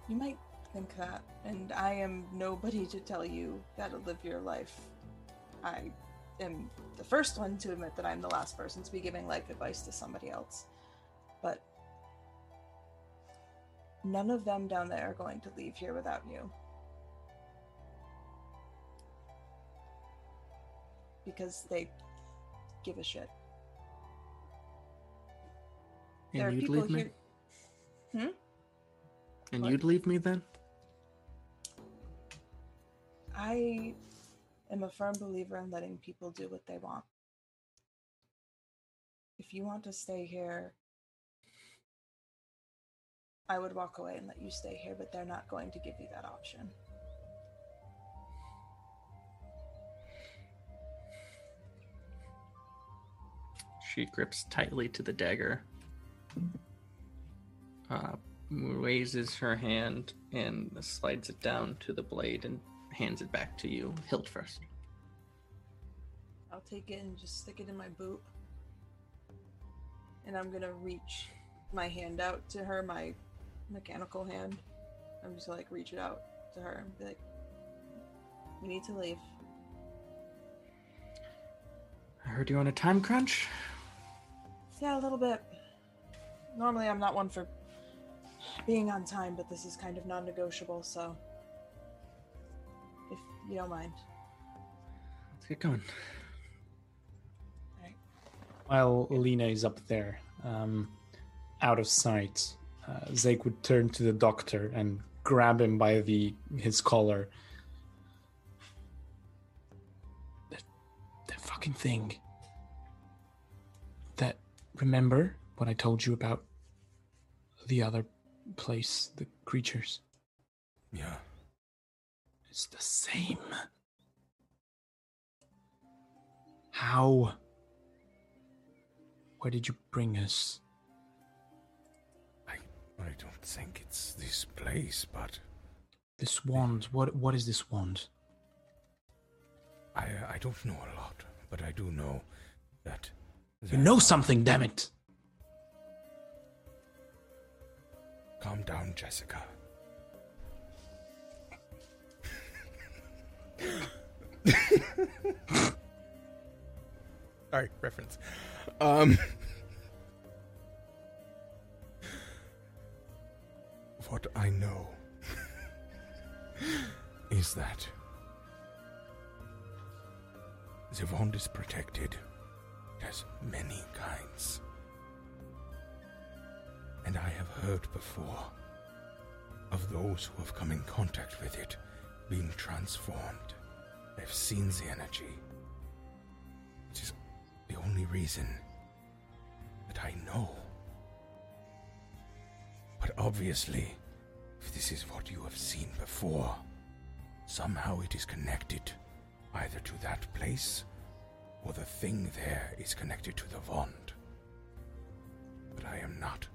You might think that, and I am nobody to tell you how to live your life. I am the first one to admit that I'm the last person to be giving life advice to somebody else. But none of them down there are going to leave here without you. Because they give a shit. And there are you'd people leave me? Hmm? And What? you'd leave me then? I am a firm believer in letting people do what they want. If you want to stay here, I would walk away and let you stay here, but they're not going to give you that option. She grips tightly to the dagger, uh, raises her hand and slides it down to the blade and hands it back to you, hilt first. I'll take it and just stick it in my boot. And I'm gonna reach my hand out to her, my mechanical hand. I'm just gonna like reach it out to her and be like, We need to leave. I heard you're on a time crunch. Yeah, a little bit. Normally, I'm not one for being on time, but this is kind of non negotiable, so. If you don't mind. Let's get going. Alright. While Lena is up there, um, out of sight, uh, Zake would turn to the doctor and grab him by the his collar. That, that fucking thing. That remember what I told you about the other place, the creatures? Yeah. It's the same. How? Where did you bring us? I I don't think it's this place, but This wand. What? What is this wand? I I don't know a lot, but I do know that You know something, damn it! Calm down, Jessica. Sorry, reference. Um. What I know is that the wand is protected It has many kinds. And I have heard before of those who have come in contact with it being transformed. I've seen the energy. It is the only reason that I know. But obviously, if this is what you have seen before, somehow it is connected either to that place or the thing there is connected to the Vond. But I am not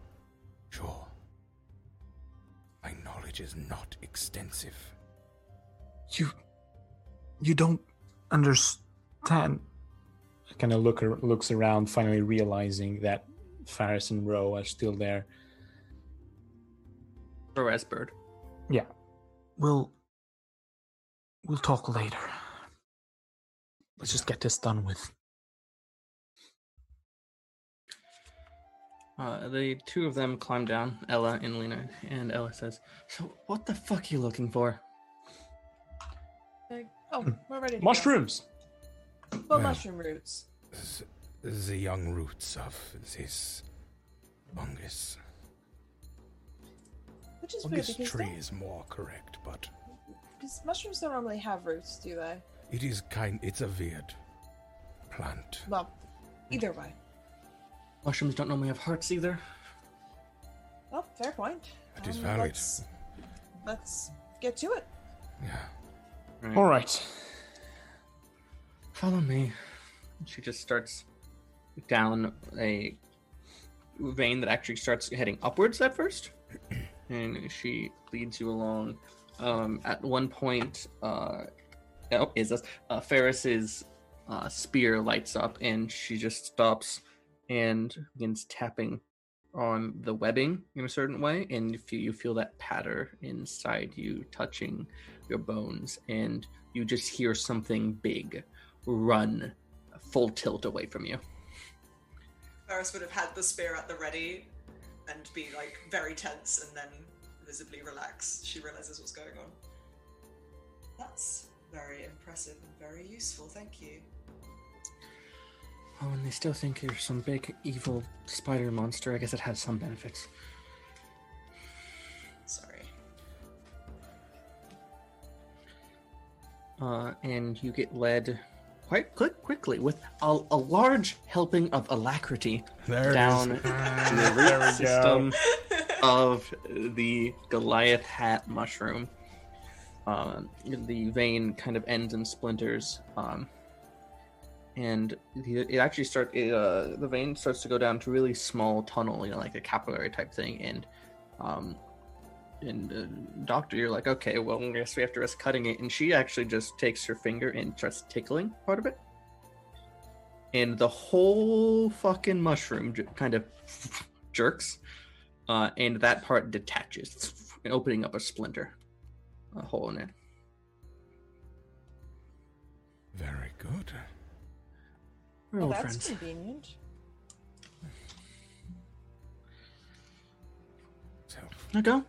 sure. My knowledge is not extensive. You, you don't understand. Kind of look looks around, finally realizing that Faris and Ro are still there. Perez bird. Yeah, we'll we'll talk later. Let's just get this done with. Uh, the two of them climb down, Ella and Lena, and Ella says, "So, what the fuck are you looking for?" Like, oh, we're ready. To go. Mushrooms. Well, Well. mushroom roots. The young roots of this fungus. Which is weird Fungus because, tree is more correct, but because mushrooms don't normally have roots, do they? it is kind. It's a weird plant. Well, either way. Mushrooms don't normally have hearts either. Well, fair point. That is Um, valid. Let's, let's get to it. Yeah. All right. Follow me. She just starts down a vein that actually starts heading upwards at first, and she leads you along. Um, at one point, uh, oh, is this uh, Faris's uh, spear lights up, and she just stops and begins tapping on the webbing in a certain way, and if you, you feel that patter inside you touching your bones, and you just hear something big run full tilt away from you. Faris would have had the spear at the ready and be like very tense and then visibly relax. She realizes what's going on. That's very impressive and very useful, thank you. Oh, and they still think you're some big evil spider monster. I guess it has some benefits. Uh, and you get led quite quick, quickly with a, a large helping of alacrity There down the root system of the Goliath hat mushroom. Um, the vein kind of ends in splinters, um, and it actually start. It, uh, the vein starts to go down to really small tunnel, you know, like a capillary type thing. And, um, and uh, doctor, you're like, okay, well, I guess we have to risk cutting it. And she actually just takes her finger and starts tickling part of it, and the whole fucking mushroom j- kind of jerks uh, and that part detaches, opening up a splinter, a hole in it. Very good. We're Well, old that's friends. convenient. So, Now go.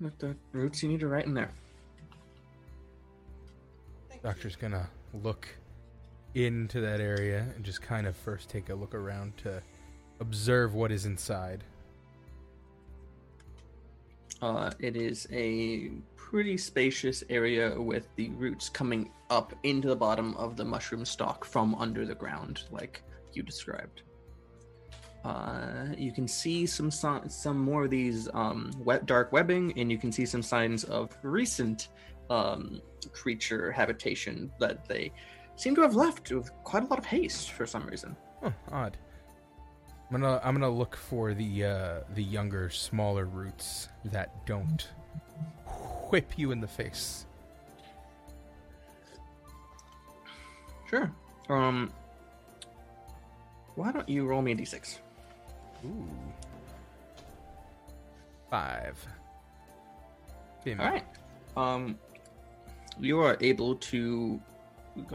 With the roots you need to write in there. Thank Doctor's gonna look into that area and just kind of first take a look around to observe what is inside. Uh, it is a pretty spacious area with the roots coming up into the bottom of the mushroom stalk from under the ground, like you described. Uh, you can see some some more of these um, wet, dark webbing, and you can see some signs of recent um, creature habitation that they seem to have left with quite a lot of haste for some reason. Oh, odd. I'm gonna I'm gonna look for the uh, the younger, smaller roots that don't whip you in the face. Sure. Um, why don't you roll me a d6? Ooh. Five. All right. Um, you are able to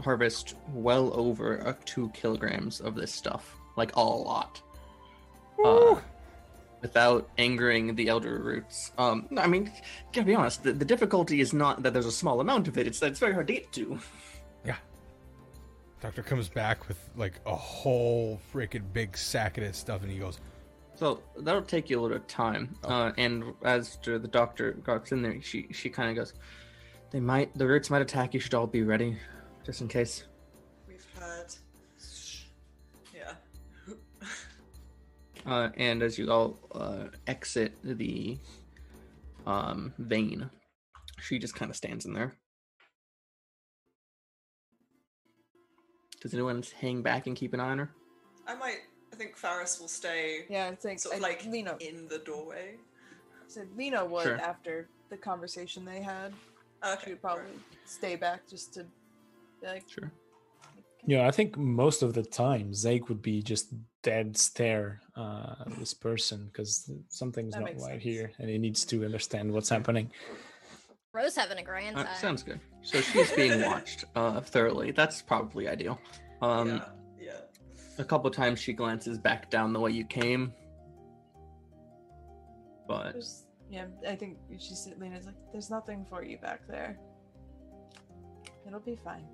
harvest well over uh, two kilograms of this stuff, like a lot, uh, without angering the elder roots. Um, I mean, gotta be honest. The, the difficulty is not that there's a small amount of it; it's that it's very hard to get to. Yeah. Doctor comes back with like a whole freaking big sack of this stuff, and he goes, So that'll take you a little time. Uh, and as the the doctor got in there, she she kind of goes, "They might, the roots might attack. You should all be ready, just in case." We've heard. Yeah. Uh, and as you all uh, exit the um, vein, she just kind of stands in there. Does anyone hang back and keep an eye on her? I might. I think Faris will stay Yeah, I think sort of I- like Lena in the doorway. said Lena would Sure. after the conversation they had. Okay. She would probably right. stay back just to be like, Sure. Yeah, I think most of the time Zake would be just dead stare uh, at this person because something's That not right sense. here, and he needs to understand what's happening. Rose having a grand Uh, sounds good. So she's being watched uh, thoroughly. That's probably ideal. Um, yeah. A couple times she glances back down the way you came, but There's, yeah, I think she's Lena's like, there's nothing for you back there. It'll be fine.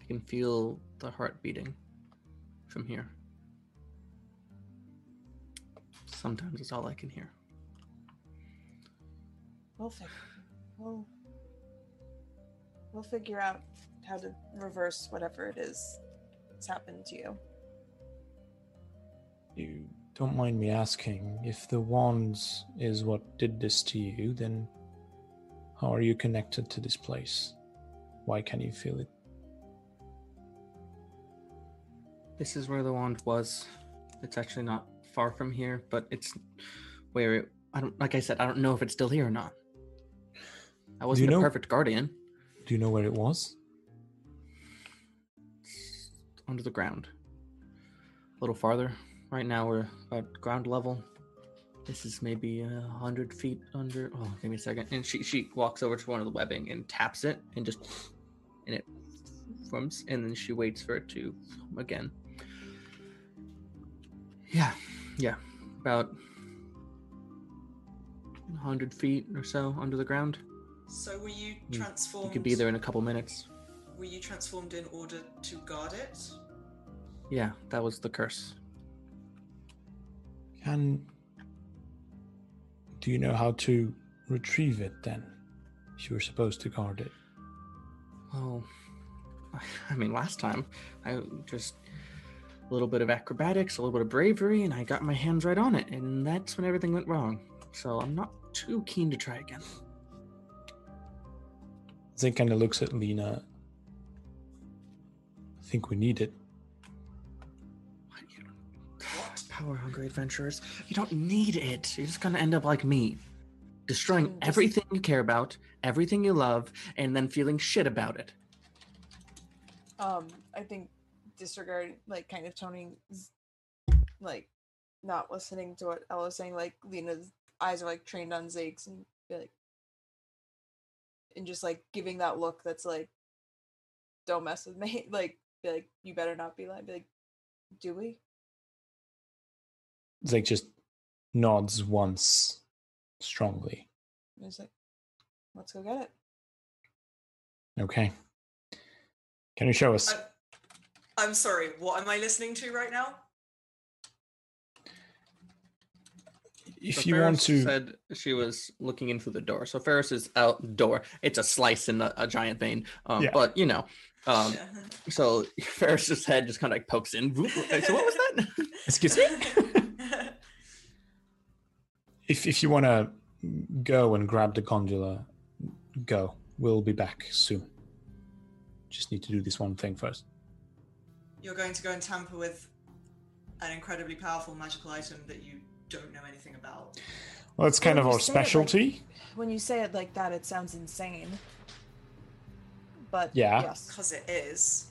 I can feel the heart beating from here. Sometimes it's all I can hear. We'll figure. We'll. We'll figure out how to reverse whatever it is that's happened to you. You don't mind me asking if the wands is what did this to you, then how are you connected to this place? Why can you feel it? This is where the wand was. It's actually not far from here, but it's where it. I don't. Like I said, I don't know if it's still here or not. I wasn't know- a perfect guardian. Do you know where it was? Under the ground. A little farther. Right now we're at ground level. This is maybe a hundred feet under. Oh, give me a second. And she she walks over to one of the webbing and taps it, and just and it forms, and then she waits for it to again. Yeah, yeah, about hundred feet or so under the ground. So were you You transformed? You could be there in a couple minutes. Were you transformed in order to guard it? Yeah, that was the curse. Can. Do you know how to retrieve it then? If you were supposed to guard it. Well, I mean, last time I just a little bit of acrobatics, a little bit of bravery, and I got my hands right on it, and that's when everything went wrong. So I'm not too keen to try again. Zane kind of looks at Lena. I think we need it. What? Power hungry adventurers, you don't need it. You're just gonna end up like me, destroying Mm, everything you care about, everything you love, and then feeling shit about it. Um, I think disregard, like, kind of toning, like, not listening to what Ella's saying. Like, Lena's eyes are like trained on Zake's and be like, and just like giving that look that's like, don't mess with me. Like, be like, you better not be lying. be like, do we? Zake just nods once strongly. And he's like, let's go get it. Okay. Can you show us? I, I'm sorry. What am I listening to right now? if So you want to. said she was looking in through the door. So Faris is out door. It's a slice in a, a giant vein. Um, Yeah. But you know, um, so Faris's head just kind of like pokes in. Whoop, whoop. So what was that? Excuse me? if, if you want to go and grab the gondola, go. We'll be back soon. Just need to do this one thing first. You're going to go and tamper with an incredibly powerful magical item that you don't know anything about. Well, it's kind Well, of our say it like- specialty. When you say it like that, it sounds insane. But Yeah. yes, Because it is.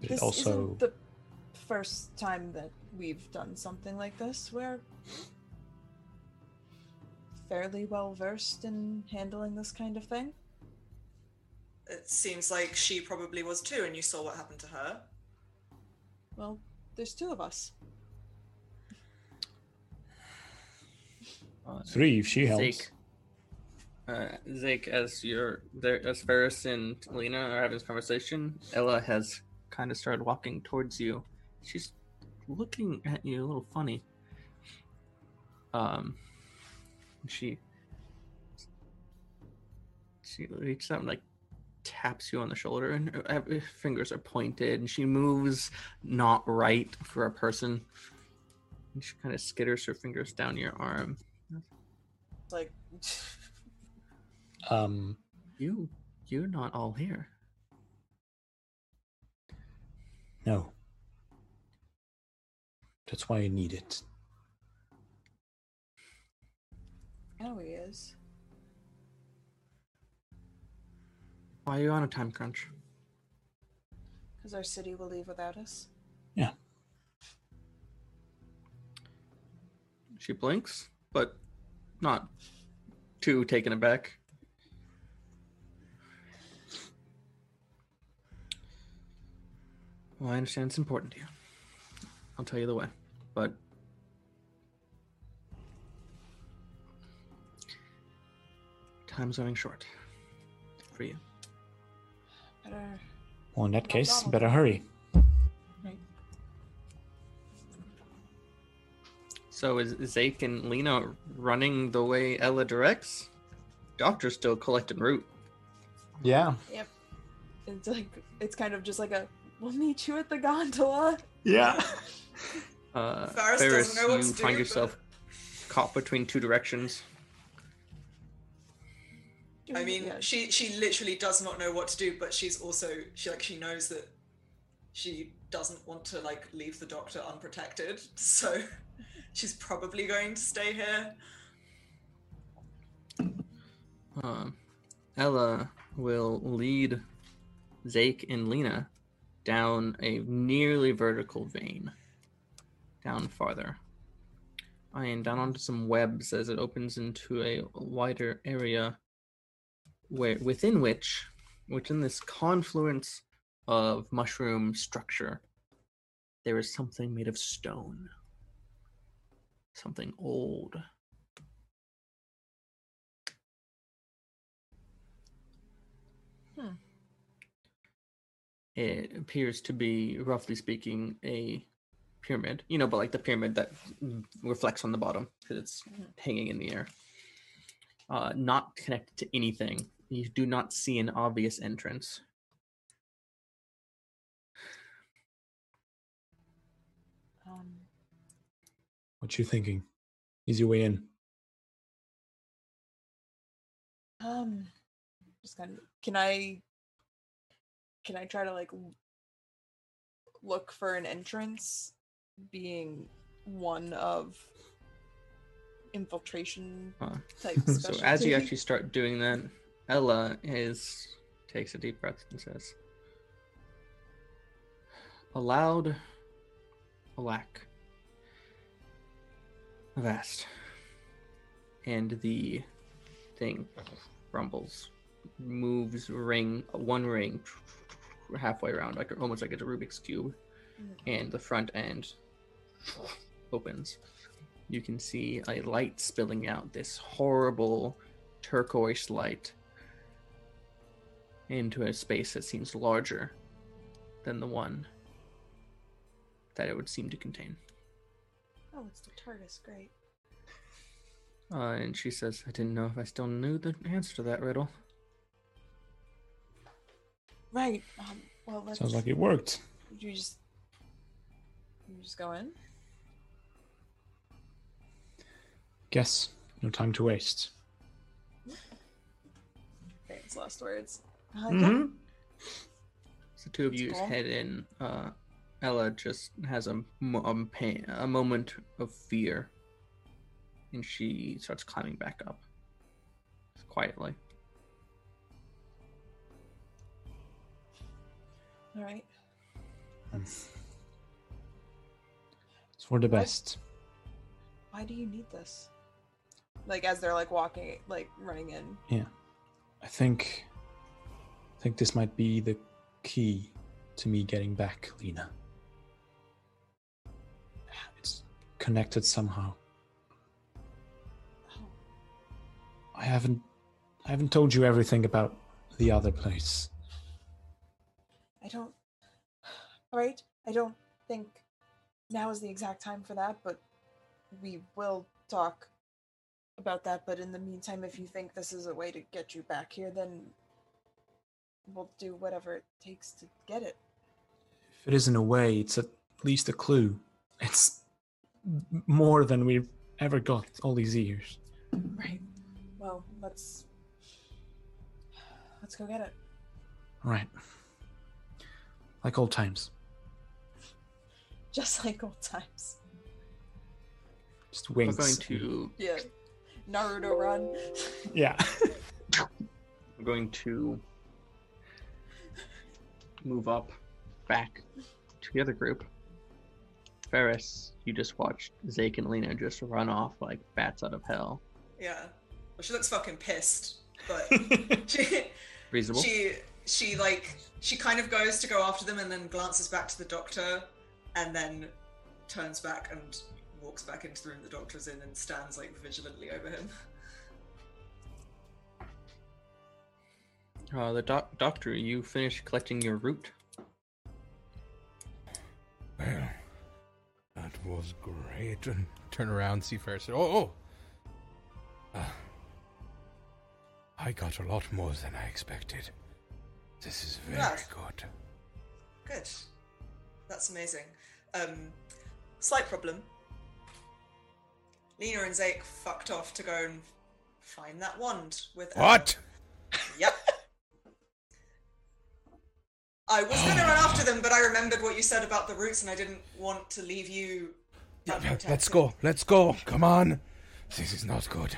But this it also. isn't the first time that we've done something like this. We're fairly well versed in handling this kind of thing. It seems like she probably was too, and you saw what happened to her. Well, there's two of us. Three if she helps. Zeke. Uh, Zeke, as you're there, as Faris and Lena are having this conversation, Ella has kind of started walking towards you. She's looking at you a little funny. Um, she she reaches out and like taps you on the shoulder, and her her fingers are pointed, and she moves not right for a person. And she kind of skitters her fingers down your arm. Like, Um, You, you're not all here. no. That's why I need it. Oh, he is. Why are you on a time crunch? Because our city will leave without us. Yeah. She blinks, but not too taken aback. Well, I understand it's important to you. I'll tell you the way, but time's running short for you. Better. Well, in that case, Donald. better hurry. Right. So is Zake and Lena running the way Ella directs? Doctor's still collecting root. Yeah. Yep. It's like it's kind of just like a we'll meet you at the gondola. Yeah. Uh, Faris Faris, doesn't know what you to find do, yourself caught between two directions. I mean, Yeah. she she literally does not know what to do, but she's also she like she knows that she doesn't want to like leave the doctor unprotected, so she's probably going to stay here. Um, Ella will lead Zake and Lena down a nearly vertical vein, down farther, and down onto some webs as it opens into a wider area, where within which, within this confluence of mushroom structure, there is something made of stone, something old. It appears to be roughly speaking a pyramid you know but like the pyramid that reflects on the bottom because it's hanging in the air uh not connected to anything you do not see an obvious entrance Um, What you thinking? Easy way in. um, just kind of. Can I? Can I try to like look for an entrance, being one of infiltration Uh, type so as you actually start doing that ella is takes a deep breath and says aloud alack vast and the thing rumbles moves ring one ring halfway around like almost like it's a rubik's cube and the front end opens you can see a light spilling out this horrible turquoise light into a space that seems larger than the one that it would seem to contain. Oh, it's the TARDIS. Great. Uh, and she says, I didn't know if I still knew the answer to that riddle. Right. Um, well, let's. Sounds like it worked. You just. You just go in. Guess. No time to waste. Famous last words. Uh, Mm-hmm. yeah. So two of you Cool. head in. Uh, Ella just has a, mo- um, pain, a moment of fear, and she starts climbing back up quietly. All right. Let's. Hmm. It's for the best. Why do you need this? Like as they're like walking, like running in. Yeah. I think I think this might be the key to me getting back, Lena. It's connected somehow. Oh, I haven't I haven't told you everything about the other place. I don't. All right, I don't think now is the exact time for that, but we will talk about that. But in the meantime, if you think this is a way to get you back here, then we'll do whatever it takes to get it. If it isn't a way, it's at least a clue. It's more than we've ever got all these years. Right. Well, let's let's go get it. Right. Like old times. Just like old times. Just We're winks. going to Yeah. Naruto run. Yeah. I'm going to move up back to the other group. Faris, you just watched Zake and Lena just run off like bats out of hell. Yeah. Well, she looks fucking pissed, but she, Reasonable. she she like she kind of goes to go after them and then glances back to the doctor and then turns back and walks back into the room the doctor's in and stands like vigilantly over him. Uh, the doc- doctor, you finished collecting your root. Well, that was great. And Turn around, see Faris. Oh, oh, uh, I got a lot more than I expected. This is very Yes. good. Good. That's amazing. Um, slight problem. Lena and Zake fucked off to go and find that wand with. What? Yep. I was gonna run after them, but I remembered what you said about the roots, and I didn't want to leave you. Unprotected. Let's go. Let's go. Come on. This is not good.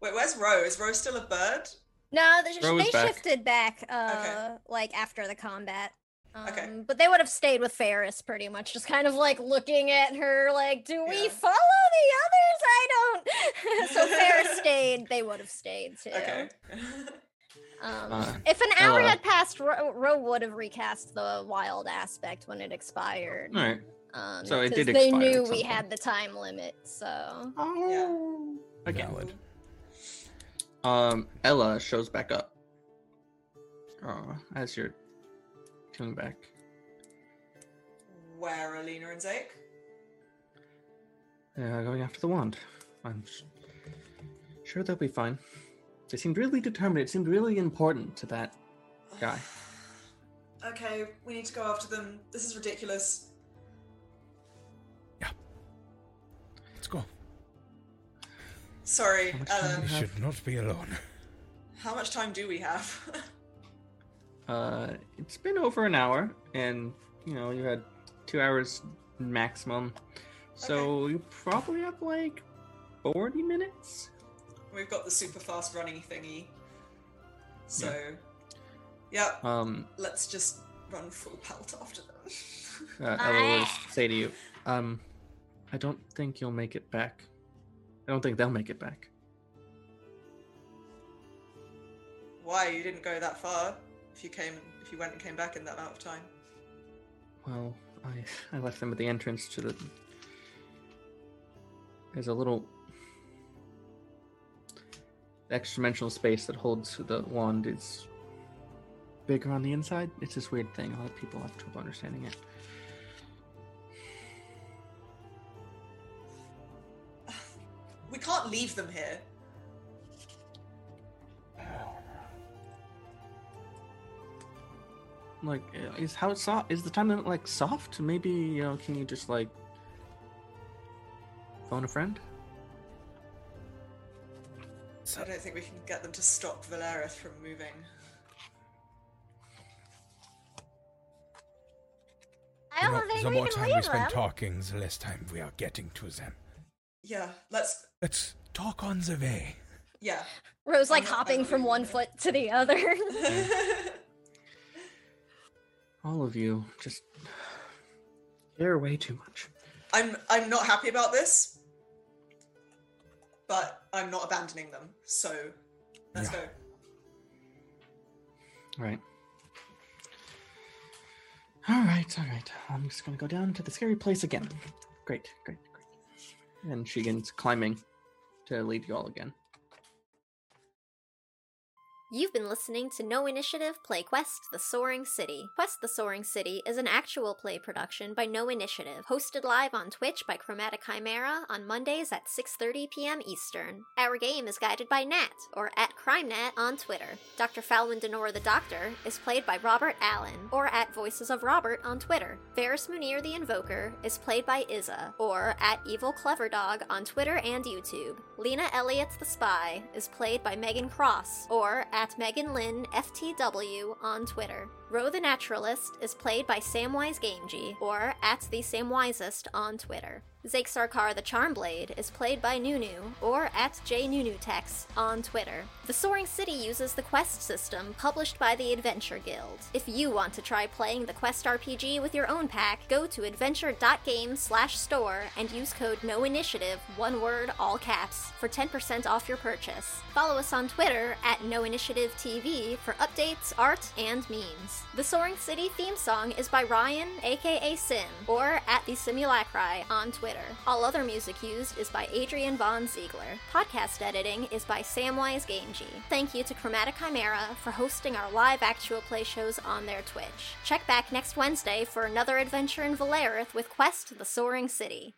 Wait, where's Ro? Is Ro still a bird? No, they, Ro they back. shifted back, uh, like after the combat. Um, Okay. But they would have stayed with Faris pretty much, just kind of like looking at her, like, do we Yeah. follow the others? I don't. so Faris stayed. They would have stayed too. Okay. Um, Uh, if an hour Ella. had passed, Ro, Ro would have recast the wild aspect when it expired. All right. Um, So it 'cause did They knew we had the time limit, so. Oh. Again. valid. Um, Ella shows back up. Uh, as you're coming back. Where are Lena and Zake? Uh, going after the wand. I'm s- sure they'll be fine. They seemed really determined. It seemed really important to that guy. Okay, we need to go after them. This is ridiculous. Sorry, How much time Ella. do We should not be alone. How much time do we have? Uh, it's been over an hour, and you know you had two hours maximum, so you probably have like forty minutes. We've got the super fast running thingy. So, yeah, Um, let's just run full pelt after them. uh, Ella will say to you, um, I don't think you'll make it back. I don't think they'll make it back. Why you didn't go that far? If you came, if you went and came back in that amount of time. Well, I I left them at the entrance to the. There's a little extra dimensional space that holds the wand is bigger on the inside. It's this weird thing. A lot of people have trouble understanding it. Can't leave them here. Like, uh, is how it's soft? Is the time limit like soft? Maybe you know? Can you just like phone a friend? I don't think we can get them to stop Valerith from moving. I The don't more- think the more time we leave spend them. talking, the less time we are getting to them. Yeah, let's. Let's talk on the way. Yeah. Rose like um, I'm hopping I'm from one foot to the other. All of you just care way too much. I'm I'm not happy about this, but I'm not abandoning them. So let's Yeah. go. All right. All right, all right. I'm just gonna go down to the scary place again. Great, great, great. And she begins climbing to lead you all again. You've been listening to No Initiative play Quest the Soaring City. Quest the Soaring City is an actual play production by No Initiative, hosted live on Twitch by Chromatic Chimera on Mondays at 6:30 p.m. Eastern. Our game is guided by Nat, or at CrimeNat on Twitter. Dr. Falwin Denora the Doctor is played by Robert Allen, or at Voices of Robert on Twitter. Faris Munir the Invoker is played by Iza, or at Evil Clever Dog on Twitter and YouTube. Lena Elliott the Spy is played by Megan Cross, or at Megan Lynn FTW on Twitter. Ro the Naturalist is played by Samwise Gamgee, or at the Samwisest on Twitter. Zake Sarkar the Charmblade is played by Nunu, or at JNunuTex on Twitter. The Soaring City uses the Quest system published by the Adventure Guild. If you want to try playing the Quest RPG with your own pack, go to adventure.game slash store and use code NOINITIATIVE, one word, all caps, for 10% off your purchase. Follow us on Twitter at NoInitiativeTV for updates, art, and memes. The Soaring City theme song is by Ryan, aka Sim, or at the Simulacri on All other music used is by Adrian Von Ziegler. Podcast editing is by Samwise Gamgee. Thank you to Chromatic Chimera for hosting our live actual play shows on their Twitch. Check back next Wednesday for another adventure in Valerith with Quest the Soaring City.